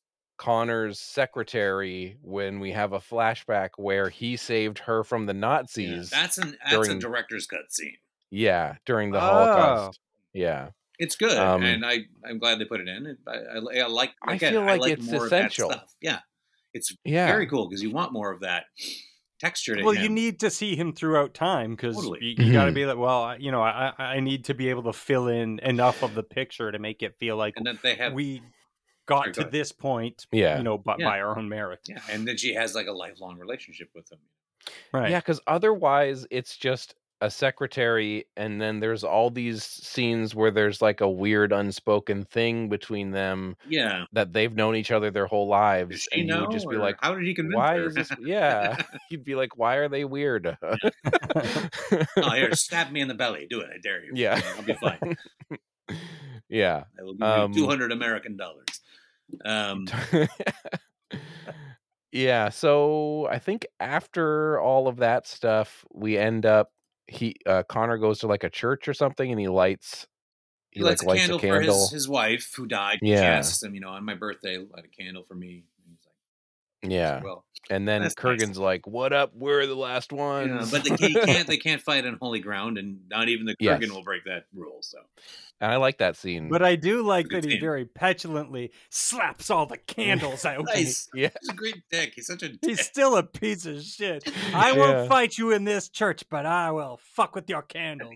Connor's secretary when we have a flashback where he saved her from the Yeah, Nazis. that's an that's during- a director's cut scene. yeah, during the Oh. Holocaust. Yeah. It's good, Um, and I I'm glad they put it in. I, I, I like. I again, feel like like it's more essential. Stuff. Yeah, it's Yeah. very cool because you want more of that texture Well, him. you need to see him throughout time because Totally. you, got to be like, well, you know, I I I need to be able to fill in enough of the picture to make it feel like and that they have we got Sorry, go to ahead. this point, Yeah. you know, by, Yeah. by our own merit. yeah, and then she has like a lifelong relationship with him. Right. Yeah, because otherwise it's just a secretary, and then there's all these scenes where there's like a weird unspoken thing between them Yeah, that they've known each other their whole lives, she and you'd just be like, how did he convince "Why her? is this?" Yeah, you'd be like, "Why are they weird?" oh, here, stab me in the belly. Do it. I dare you. Yeah. I'll be fine. yeah. I will give Um, you 200 American dollars. Um, yeah, so I think after all of that stuff, we end up he uh Connor goes to like a church or something and he lights he lights like a candle, a candle. for his, his wife who died. Yeah. asks him, you know, on my birthday, light a candle for me. And he's like, Yeah. Well, And then That's nice. Kurgan's like, "What up? We're the last yeah, but they can't, can't they can't fight on holy ground, and not even the Yes. Kurgan will break that rule. So and I like that scene. But I do like Good that he scene. very petulantly slaps all the candles out. nice. yeah. He's a great dick. He's such a dick. He's still a piece of shit. I won't Yeah. fight you in this church, but I will fuck with your candles.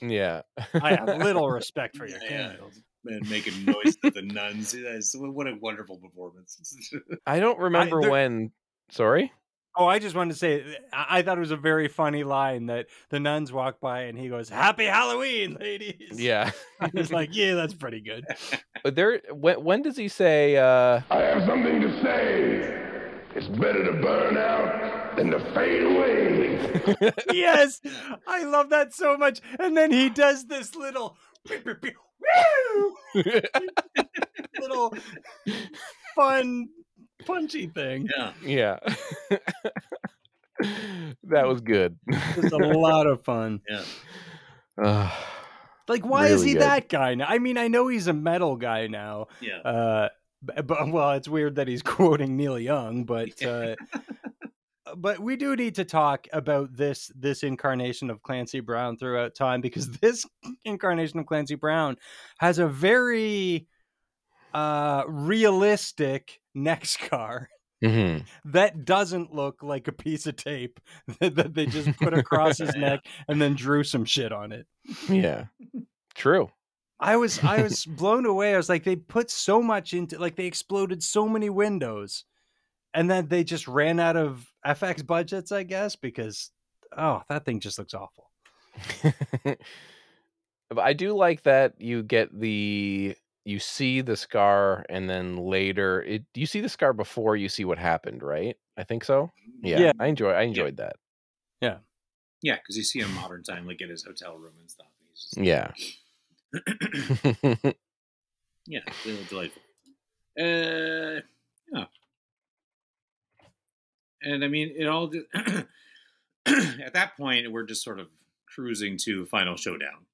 yeah, Yeah. I have little respect for your Yeah, yeah. candles. Man, making noise to the nuns. That's- What a wonderful performance. I don't remember there- when. Sorry. Oh, I just wanted to say, I I thought it was a very funny line that the nuns walk by and he goes, "Happy Halloween, ladies." Yeah. I was like, "Yeah, that's pretty good." But there. When, when does he say? uh I have something to say. It's better to burn out than to fade away. yes, I love that so much. And then he does this little, woo, little fun, punchy thing. yeah, Yeah. that was good. It's a lot of fun. yeah. Ah, Like, why is he good. that guy now? I mean, I know he's a metal guy now. Yeah. Uh, b- but well, it's weird that he's quoting Neil Young, but uh, but we do need to talk about this this incarnation of Clancy Brown throughout time because this incarnation of Clancy Brown has a very uh realistic neck scar mhm. that doesn't look like a piece of tape that, that they just put across his neck and then drew some shit on it. Yeah. True. I was I was blown away. I was like, they put so much into like they exploded so many windows, and then they just ran out of FX budgets, I guess, because oh, that thing just looks awful. but I do like that you get the you see the scar and then later it you see the scar before you see what happened, right? I think so. Yeah. Yeah. I enjoy I enjoyed that. Yeah, Yeah, because you see him modern time, like at his hotel room and stuff. He's just, Yeah. yeah, really delightful. Uh, yeah. And I mean, it all. Did, at that point, we're just sort of cruising to final showdown.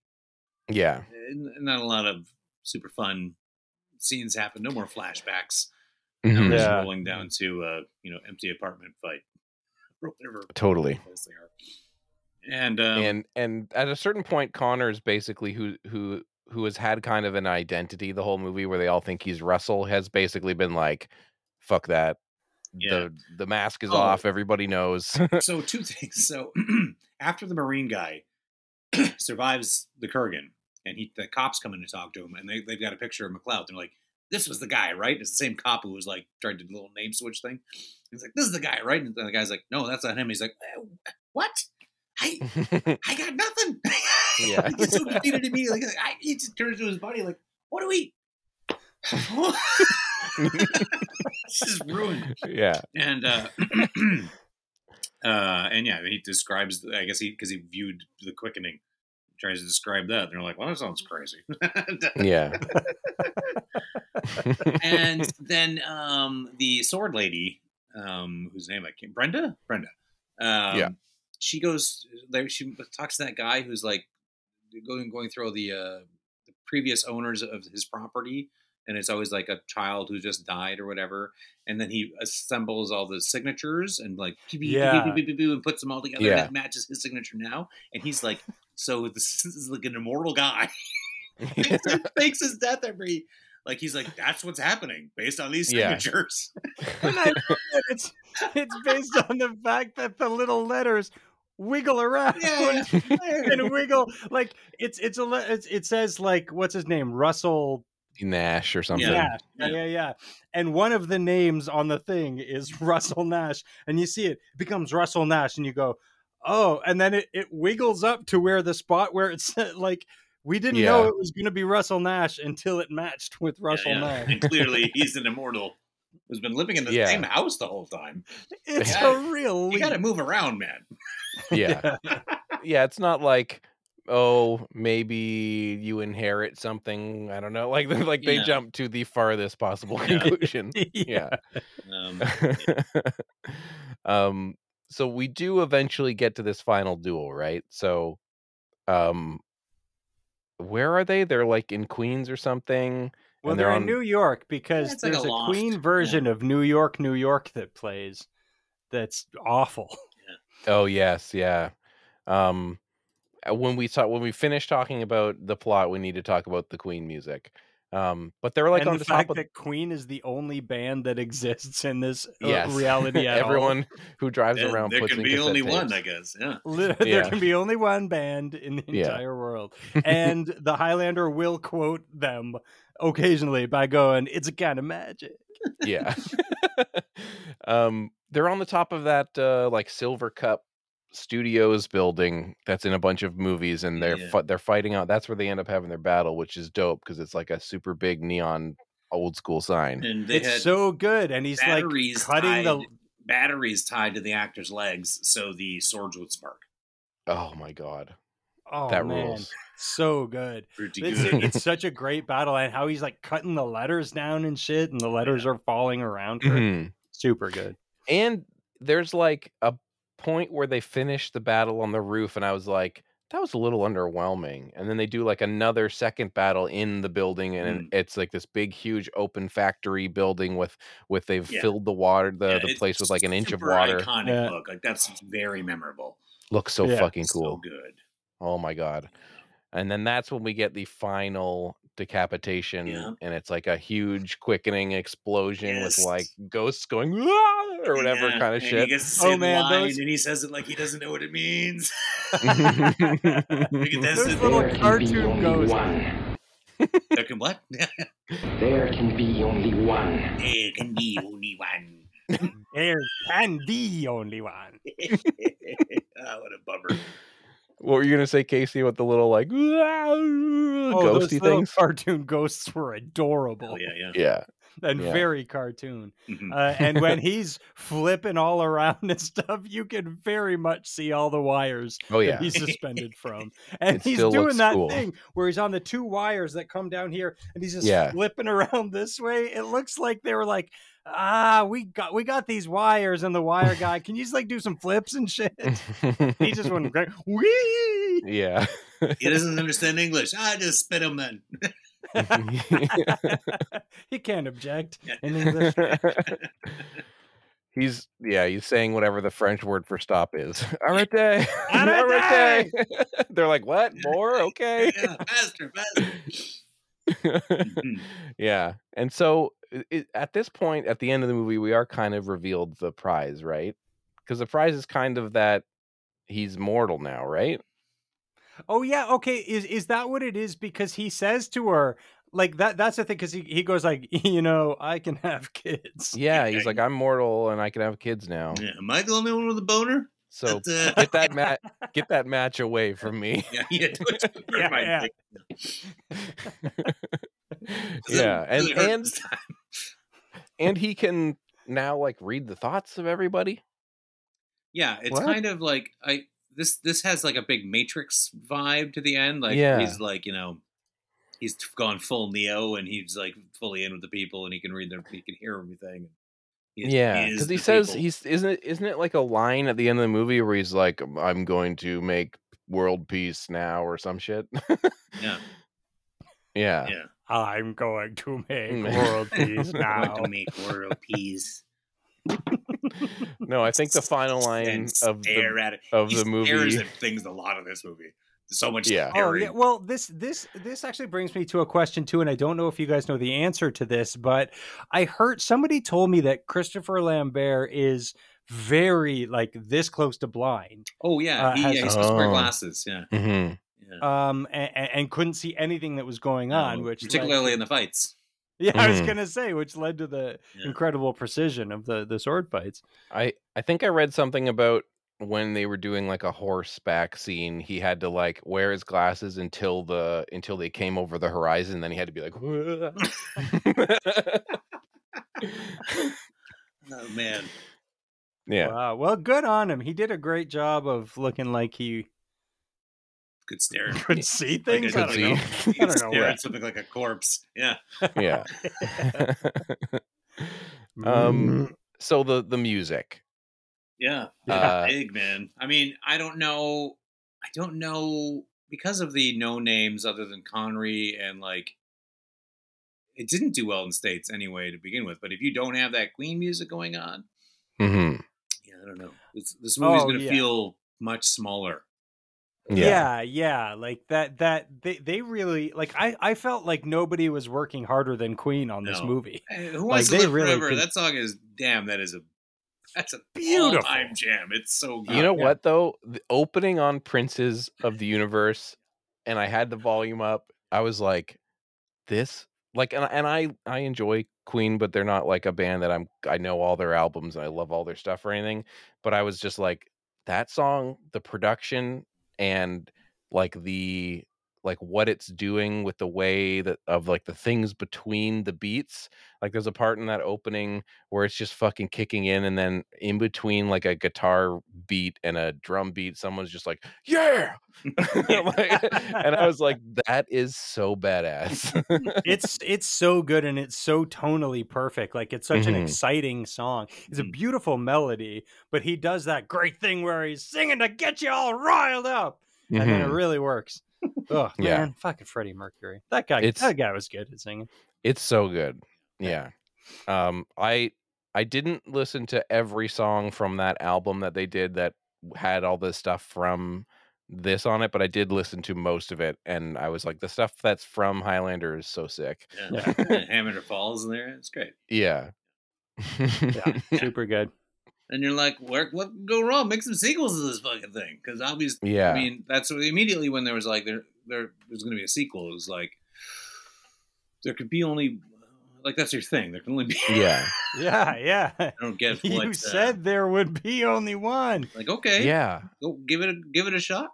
yeah. And not a lot of super fun scenes happen. No more flashbacks. Now Mhm. we're Yeah. rolling down to uh, you know, empty apartment fight or whatever Totally. they are. And um, and and at a certain point Connor is basically who who who has had kind of an identity the whole movie where they all think he's russell has basically been like fuck that Yeah. the the mask is Oh. off everybody knows so two things. So after the Marine guy survives the Kurgan, and he the cops come in to talk to him, and they they've got a picture of MacLeod. They're like, "This was the guy, right?" It's the same cop who was like trying to do the little name switch thing. He's like, "This is the guy, right?" And the guy's like, "No, that's not him." He's like, "Eh, "What? I I got nothing." Yeah. he gets so defeated immediately. Like, I, he just turns to his buddy like, "What do we?" this is ruined. Yeah. And uh uh and yeah he describes i guess he because he viewed the quickening tries to describe that. And they're like well that sounds crazy. Yeah. And then um the sword lady um whose name i can't brenda? Brenda. Um Yeah. she goes there she talks to that guy who's like going going through all the uh the previous owners of his property and it's always like a child who just died or whatever and then he assembles all the signatures and like Yeah. and puts them all together Yeah. and it matches his signature now and he's like so this is like an immortal guy it fakes his death every like he's like that's what's happening based on these Yeah. signatures And I it's it's based on the fact that the little letters wiggle around Yeah, and wiggle like it's it's a it's, it says like what's his name Russell nash or something Yeah. Yeah. yeah, yeah. And one of the names on the thing is Russell Nash. And you see it, it becomes Russell Nash, and you go, oh, and then it, it wiggles up to where the spot where it's like we didn't know it was going to be Russell Nash until it matched with Russell Yeah, yeah. Nash. and clearly he's an immortal who's been living in the Yeah. same house the whole time It's Yeah. a real. you got to move around man yeah yeah it's not like oh maybe you inherit something i don't know like like they Yeah. jump to the farthest possible Yeah. conclusion yeah um, um so we do eventually get to this final duel right so um where are they they're like in queens or something Well, they're, they're in New York because it's like a there's a, loft. Queen Yeah. version of New York, New York that plays. That's awful. Oh yes, yeah. Um, when we talk when we finish talking about the plot, we need to talk about the Queen music. Um, but they're like and on the the top fact of that Queen is the only band that exists in this uh, yes reality at all. Everyone who drives And around there puts can in be cassette only one, tapes. I guess. Yeah. Li- Yeah. There can be only one band in the Yeah. entire world. And the Highlander will quote them occasionally by going, It's a kind of magic. yeah. um, they're on the top of that uh, like Silvercup Studios building that's in a bunch of movies, and they're Yeah. fi- they're fighting out. That's where they end up having their battle, which is dope because it's like a super big neon old school sign. And It's so good. And he's like batteries cutting the. batteries tied to the actor's legs so the swords would spark. Oh my god, Oh, that man. rules. So good. Pretty It's, it's such a great battle. And how he's like cutting the letters down and shit, and the letters are falling around her. Mhm. Super good. And there's like a point where they finish the battle on the roof, and I was like, that was a little underwhelming. And then they do like another second battle in the building, and Mm. it's like this big, huge open factory building with with they've Yeah. filled the water, the Yeah, the place with like an inch of water. Iconic Yeah. look. Like that's very memorable. Looks so Yeah, fucking So cool. good. Oh my god. And then that's when we get the final decapitation Yeah. and it's like a huge quickening explosion Yes. with like ghosts going or whatever Yeah, kind of and shit. He gets Oh, man, those- and he says it like he doesn't know what it means. Look at this. Those little There can be cartoon only ghosts. one. There can what? There can be only one. there can be only one. There can be only one. oh, what a bummer. What were you gonna say, Casey, with the little like! Oh, ghosty little things? cartoon ghosts were adorable Oh, yeah, yeah. Yeah. and yeah. very cartoon. Mhm. Uh, and when he's flipping all around and stuff, you can very much see all the wires Oh that yeah. he's suspended from. And It he's still doing looks that cool. thing where he's on the two wires that come down here and he's just Yeah. flipping around this way. It looks like they were like, ah, we got we got these wires and the wire guy. Can you just like do some flips and shit? he just went wee. yeah. He doesn't understand English. I just spit him then. he can't object in English. he's yeah, he's saying whatever the French word for stop is. Arrete. Arrête! Arrête! They're like, what? More? Okay. yeah, faster, faster. Mhm. yeah. And so i- i at this point, at the end of the movie, we are kind of revealed the prize, right? Because the prize is kind of that he's mortal now, right? Oh yeah, okay. Is is that what it is? Because he says to her, like that. That's the thing. Because he, he goes like, you know, I can have kids. Yeah, he's like, I'm mortal and I can have kids now. Yeah, Am I the only one with a boner? So get that mat get that match away from me. yeah, yeah, do it to Yeah, yeah. yeah, and Really and and he can now like read the thoughts of everybody. yeah, it's What? kind of like I this this has like a big Matrix vibe to the end. Like Yeah. he's like you know he's gone full Neo and he's like fully in with the people and he can read their he can hear everything. He is- yeah, because he says people. he's isn't it isn't it like a line at the end of the movie where he's like, "I'm going to make world peace now" or some shit. yeah yeah, yeah. I'm going to make world peace I'm now. going to make world peace. no, I think the final line and of the at it. of He the stares movie. at things a lot of this movie. So much. Yeah. Oh yeah. Well, this this this actually brings me to a question too, and I don't know if you guys know the answer to this, but I heard somebody told me that Christopher Lambert is very like this close to blind, Oh yeah, Uh, he, has- yeah, he's supposed to wear Oh. glasses. Yeah, Mhm. yeah. um, and, and couldn't see anything that was going on, No, which particularly to- in the fights. yeah, I was Mhm. gonna say, which led to the Yeah. incredible precision of the the sword fights. I I think I read something about when they were doing like a horseback scene, he had to like wear his glasses until the until they came over the horizon. Then he had to be like, Oh man, yeah, Wow. Well, good on him. He did a great job of looking like he good stare. could see Like things. a- I don't see. know. You I don't know. stare at something like a corpse. Yeah, yeah. Mm. um. So the the music. Yeah, Uh, big man. I mean, I don't know. I don't know because of the no names other than Connery and like. it didn't do well in states anyway to begin with. But if you don't have that Queen music going on, mm-hmm. yeah, I don't know. This, this movie's Oh, going to yeah. feel much smaller. Yeah. yeah yeah like that that they they really like i i felt like nobody was working harder than queen on this movie Hey, Who wants Like, to they live really forever? could- That song is damn. That is a that's a Beautiful. time jam. It's so good. You know yeah. what though? The opening on Princes of the Universe, and I had the volume up. I was like, this like, and and I I enjoy Queen, but they're not like a band that I'm. I know all their albums and I love all their stuff or anything. But I was just like that song, the production and like the like what it's doing with the way that of like the things between the beats like there's a part in that opening where it's just fucking kicking in and then in between like a guitar beat and a drum beat someone's just like yeah and i was like that is so badass it's it's so good and it's so tonally perfect like it's such an Mhm. exciting song it's a Mhm. beautiful melody but he does that great thing where he's singing to get you all riled up and then it Mhm. really works oh Yeah. man fucking freddie mercury that guy It's- that guy was good at singing it's so good yeah um i i didn't listen to every song from that album that they did that had all the stuff from this on it but i did listen to most of it and i was like the stuff that's from highlander is so sick Yeah. Hammer Falls in there. It's great. yeah yeah super good And you're like, where, what could go wrong? Make some sequels to this fucking thing. Because obviously, yeah I mean, that's what- immediately when there was like there there was going to be a sequel. It was like there could be only like that's your thing. There can only be. yeah yeah yeah I don't get you what uh, said there would be only one like okay, yeah go give it a give it a shot.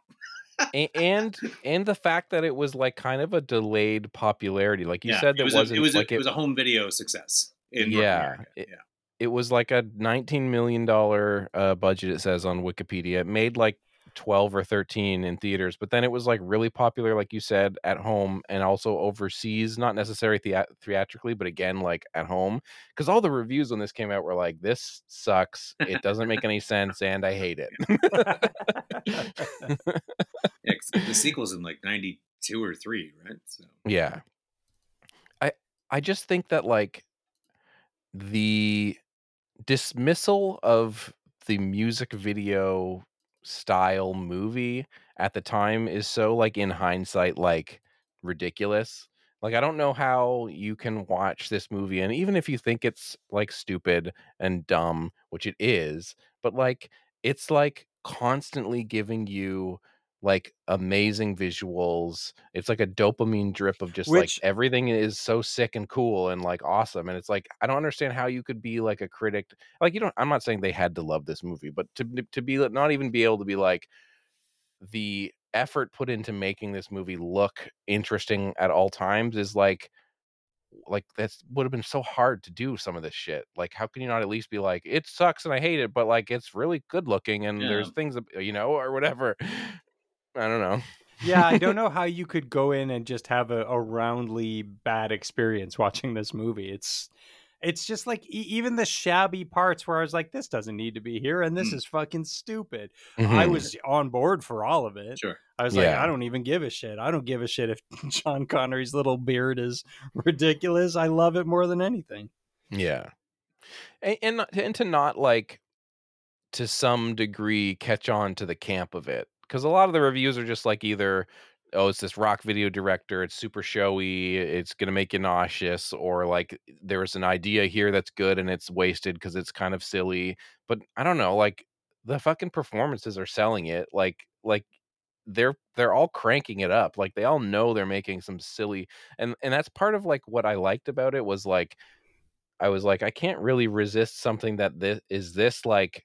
And and the fact that it was like kind of a delayed popularity like you yeah, said it that was wasn't a, it was like a, it was a home video success in Yeah, it- yeah. It was like a 19 million dollar uh, budget it says on wikipedia it made like 12 or 13 in theaters but then it was like really popular like you said at home and also overseas not necessarily thea- theatrically but again like at home because all the reviews when this came out were like this sucks it doesn't make any sense and i hate it Yeah, the sequel's in like '92 or three, right? So Yeah. I I just think that like the dismissal of the music video style movie at the time is so like in hindsight like ridiculous. Like I don't know how you can watch this movie and even if you think it's like stupid and dumb, which it is, but like it's like constantly giving you like amazing visuals. It's like a dopamine drip of just Which- like everything is so sick and cool and like awesome. And it's like I don't understand how you could be like a critic. Like you don't. I'm not saying they had to love this movie, but to to be not even be able to be like the effort put into making this movie look interesting at all times is like like that's would have been so hard to do some of this shit like how can you not at least be like it sucks and i hate it but like it's really good looking and there's things you know or whatever i don't know yeah, I don't know how you could go in and just have a, a roundly bad experience watching this movie. It's it's just like e- even the shabby parts where I was like, this doesn't need to be here, and this Mm. is fucking stupid. I Mhm. was on board for all of it. sure. I was like, Yeah. I don't even give a shit. I don't give a shit if Sean Connery's little beard is ridiculous. I love it more than anything. Yeah, and and, not- and to not like to some degree catch on to the camp of it because a lot of the reviews are just like either oh it's this rock video director it's super showy it's gonna make you nauseous or like there's an idea here that's good and it's wasted because it's kind of silly but i don't know like the fucking performances are selling it like like they're they're all cranking it up like they all know they're making some silly and and that's part of like what i liked about it was like I was like, I can't really resist something that this is this like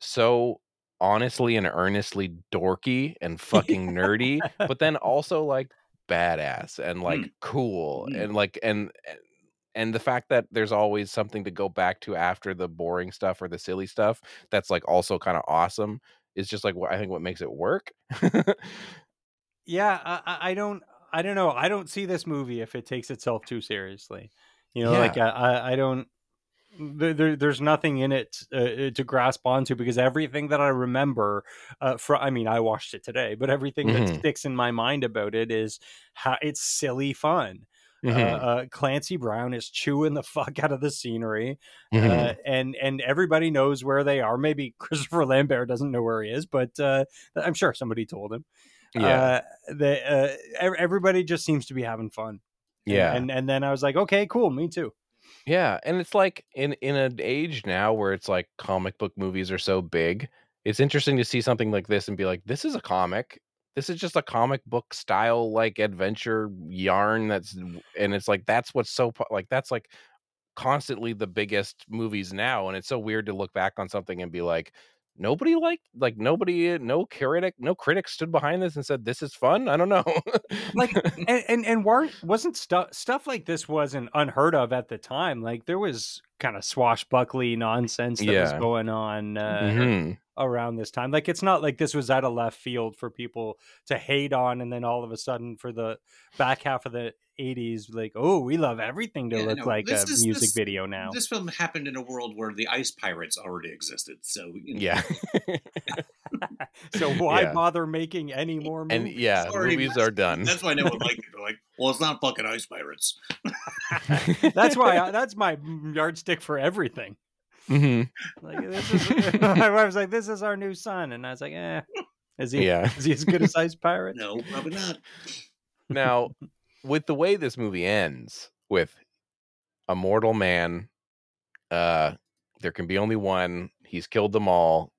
so honestly and earnestly dorky and fucking nerdy, but then also like badass and like Mm. cool Mm. and like and and- and the fact that there's always something to go back to after the boring stuff or the silly stuff that's like also kind of awesome is just like what I think what makes it work. Yeah, I, I- don't, I don't know. I don't see this movie if it takes itself too seriously. You know, like I, I, I don't. There, there, there's nothing in it uh, to grasp onto because everything that I remember, uh, from I mean, I watched it today, but everything that Mhm. sticks in my mind about it is how it's silly fun. Uh, Mhm. uh, Clancy Brown is chewing the fuck out of the scenery, Mhm. uh, and and everybody knows where they are. Maybe Christopher Lambert doesn't know where he is, but uh, I'm sure somebody told him. yeah. Uh, the, uh, everybody just seems to be having fun. Yeah. and and then I was like, okay, cool, me too. Yeah, and it's like in in an age now where it's like comic book movies are so big, it's interesting to see something like this and be like, this is a comic. This is just a comic book style like adventure yarn that's and it's like that's what's so like that's like constantly the biggest movies now and it's so weird to look back on something and be like nobody liked like nobody uh, no critic no critic stood behind this and said this is fun i don't know Like, and and, and weren't wasn't stuff stuff like this wasn't unheard of at the time. Like there was kind of swashbuckly nonsense that was going on uh, Mhm. around this time. Like it's not like this was out of left field for people to hate on, and then all of a sudden for the back half of the '80s, like oh, we love everything to Yeah, look no, like a is- music this- video now. This film happened in a world where the ice pirates already existed, so you know, yeah so why Yeah. bother making any more movies? and yeah Sorry, movies are done That's why no one liked it. They're like, well, it's not fucking ice pirates. that's why I, that's my yardstick for everything. Mm-hmm. Like this is, I was like, this is our new son, and I was like, eh, is he? yeah Is he as good as Ice Pirate? No, probably not. now with the way this movie ends with a mortal man uh there can be only one he's killed them all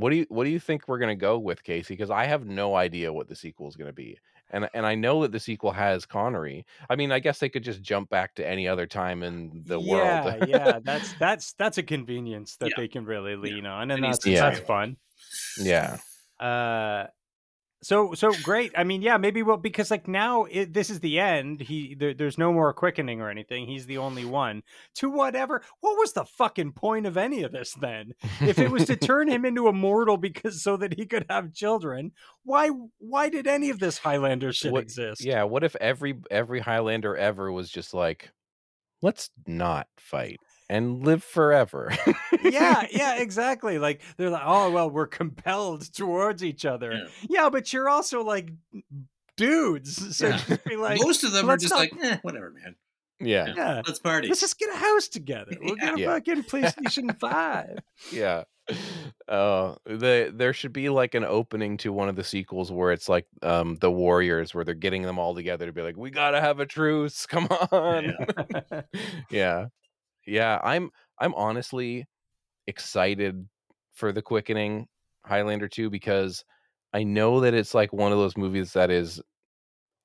what do you what do you think we're going to go with casey because i have no idea what the sequel is going to be and and i know that the sequel has connery i mean i guess they could just jump back to any other time in the yeah, world yeah, that's that's that's a convenience that Yeah. they can really lean on, and needs that's Yeah. that's fun. yeah Uh, so so great. I mean, yeah, maybe well because like now it, this is the end. He there, there's no more quickening or anything. He's the only one. To whatever. What was the fucking point of any of this then? If it was to turn him into a mortal because so that he could have children, why why did any of this Highlander shit What- exist? yeah what if every every highlander ever was just like let's not fight and live forever yeah, yeah, exactly. Like they're like, oh well, we're compelled towards each other. Yeah. Yeah, but you're also like dudes. So Yeah. just be like, Most of them are just not- like, eh, whatever, man. yeah yeah, Let's party. let's just get a house together. We'll get a Yeah. fucking PlayStation Five. yeah uh the there should be like an opening to one of the sequels where it's like um the warriors where they're getting them all together to be like we gotta have a truce come on yeah yeah i'm i'm honestly excited for the quickening highlander 2 because i know that it's like one of those movies that is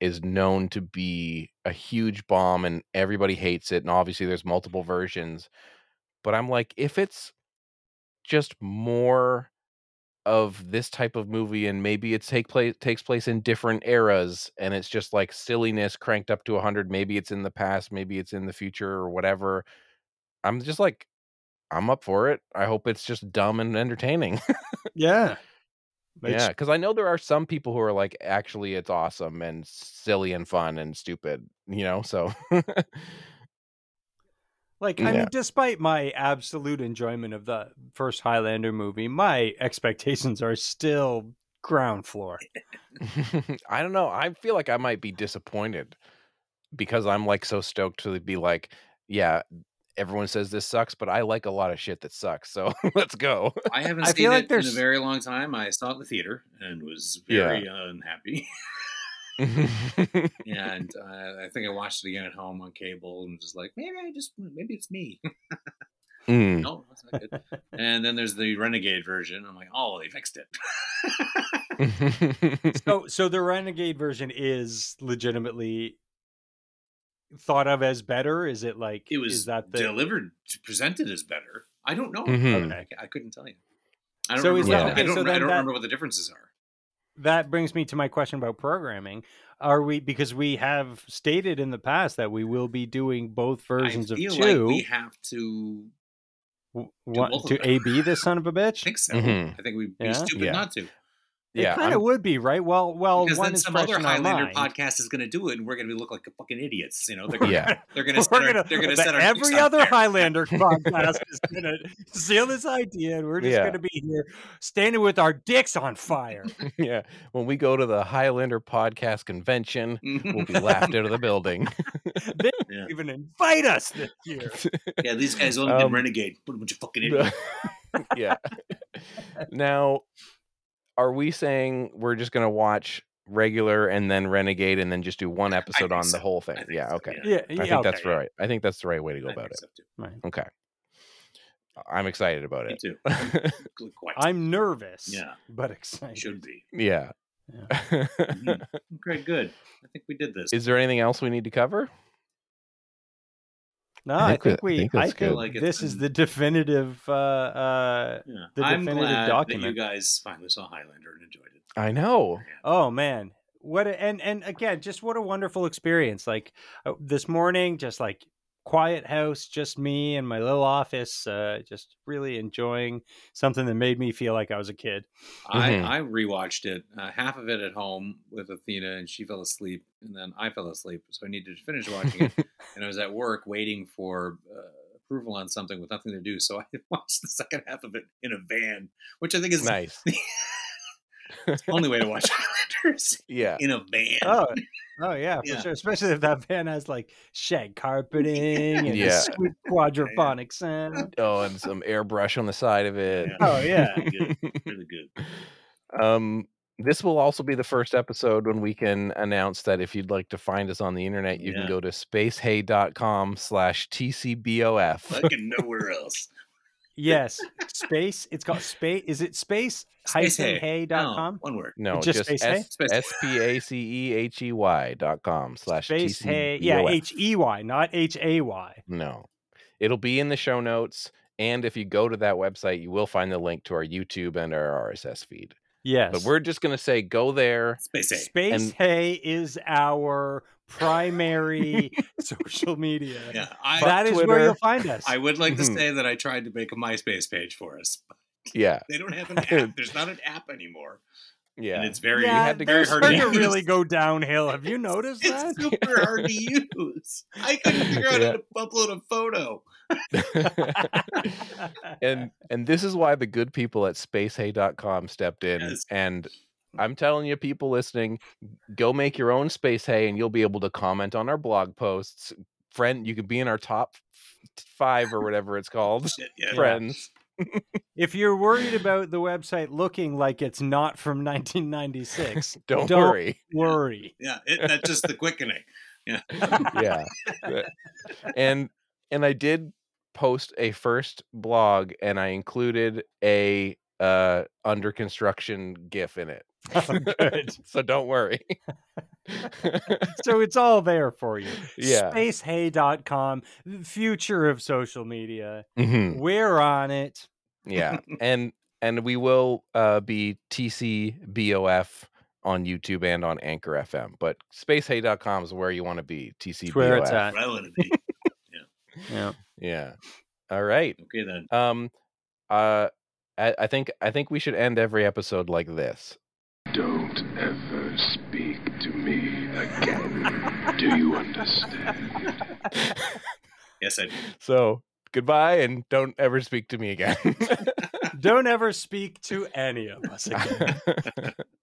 is known to be a huge bomb and everybody hates it and obviously there's multiple versions but i'm like if it's just more of this type of movie and maybe it take place takes place in different eras and it's just like silliness cranked up to 100 maybe it's in the past maybe it's in the future or whatever i'm just like i'm up for it i hope it's just dumb and entertaining yeah, yeah because i know there are some people who are like actually it's awesome and silly and fun and stupid you know so Like, I Yeah. mean, despite my absolute enjoyment of the first Highlander movie, my expectations are still ground floor. I don't know. I feel like I might be disappointed because I'm like so stoked to be like, yeah, everyone says this sucks, but I like a lot of shit that sucks. So let's go. I haven't I seen feel like it in a very long time. I saw it in the theater and was Yeah. very unhappy. and uh, I think I watched it again at home on cable and was just like, maybe I just, maybe it's me. Mm. no, that's not good. and then there's the Renegade version. I'm like, oh, they fixed it. So, so the Renegade version is legitimately thought of as better. Is it like it was is that the delivered, presented as better. I don't know. Mhm. Okay, I couldn't tell you. I don't, So remember, is that- okay, I don't, so I don't that- remember what the differences are. that brings me to my question about programming. Are we because we have stated in the past that we will be doing both versions I of feel two? like we have to w- want both to them. AB this son of a bitch? think so. Mhm. I think we'd be Yeah? stupid Yeah. not to. Yeah, it kind of would be right. Well, well, because one then is some fresh other Highlander podcast is going to do it, and we're going to look like fucking idiots. You know, they're gonna, Yeah. they're going to set our, gonna- they're going to the- set our every other fire. Highlander podcast is gonna steal this idea, and we're just Yeah. gonna be here standing with our dicks on fire. yeah. When we go to the Highlander podcast convention, we'll be laughed out of the building. they Yeah. didn't even invite us this year. yeah, these guys only Um, did Renegade. What a bunch of fucking idiots. yeah. Now, are we saying we're just going to watch regular and then Renegade and then just do one episode think on the whole thing? Yeah. so, Okay. Yeah, yeah I yeah, think that's yeah. right. I think that's the right way to go I about it. so. Right. Okay. I'm excited about it. Me it. too. Quite. I'm nervous. Yeah. but excited. should be. yeah. Mhm. Okay, good. I think we did this. Is there anything else we need to cover? No, I I think think, that- I we. think I think. Like it's this is the definitive. Uh, uh, yeah. the I'm definitive glad document. that you guys finally saw Highlander and enjoyed it. I know. oh man, what? A, and and again, just what a wonderful experience. Like uh, this morning, just like quiet house, just me and my little office. Uh, just really enjoying something that made me feel like I was a kid. Mhm. I, I rewatched it, uh, half of it at home with Athena, and she fell asleep, and then I fell asleep, so I needed to finish watching it. and I was at work waiting for uh, approval on something with nothing to do, so I watched the second half of it in a van, which I think is nice. the only way to watch Highlanders Yeah. in a van. Oh, oh yeah, for Yeah. sure. Especially if that van has like shag carpeting and Yeah. a sweet quadraphonic sound. Oh, and some airbrush on the side of it. Yeah. Oh yeah. Really good. Really good. Um, this will also be the first episode when we can announce that if you'd like to find us on the internet, you Yeah. can go to spacehey.com slash TCBOF. Fucking nowhere else. Yes, space. It's called space. Is it space Space Hay. hey dot No, com? One word. No, Just just Space Hey? S Space- S P A C E H E Y dot com slash Space hey. Yeah, H E Y, not H A Y. No, it'll be in the show notes. And if you go to that website, you will find the link to our YouTube and our RSS feed. Yes, But we're just going to say go there. Space A. Space and- Hey is our primary social media. Yeah, I, that is Twitter. where you'll find us. I would like to Mhm. say that I tried to make a MySpace page for us. but Yeah. They don't have an app. There's not an app anymore, Yeah. and it's very, yeah, had to- they're very hard to to use. really go downhill. Have you noticed that? It's super hard to use. I couldn't figure out Yeah. how to upload a photo. and and this is why the good people at spacehey.com stepped in Yes. and I'm telling you people listening go make your own SpaceHey and you'll be able to comment on our blog posts friend you could be in our top 5 or whatever it's called Shit, yeah. friends if you're worried about the website looking like it's not from 1996, don't, Don't- worry worry. Yeah, it, that's just the quickening. Yeah. yeah and and I did post a first blog and I included a uh under construction gif in it Oh, good. so don't worry so it's all there for you. Yeah. Spacehey.com, the future of social media. Mhm. We're on it. yeah and and we will uh be tcbof on youtube and on anchor fm but spacehey.com is where you want to be tcbof where it's at. Where I want to be. Yeah. yeah all right Okay then. um uh I, I think i think we should end every episode like this Don't ever speak to me again. Do you understand? Yes, I do. so goodbye and don't ever speak to me again Don't ever speak to any of us again.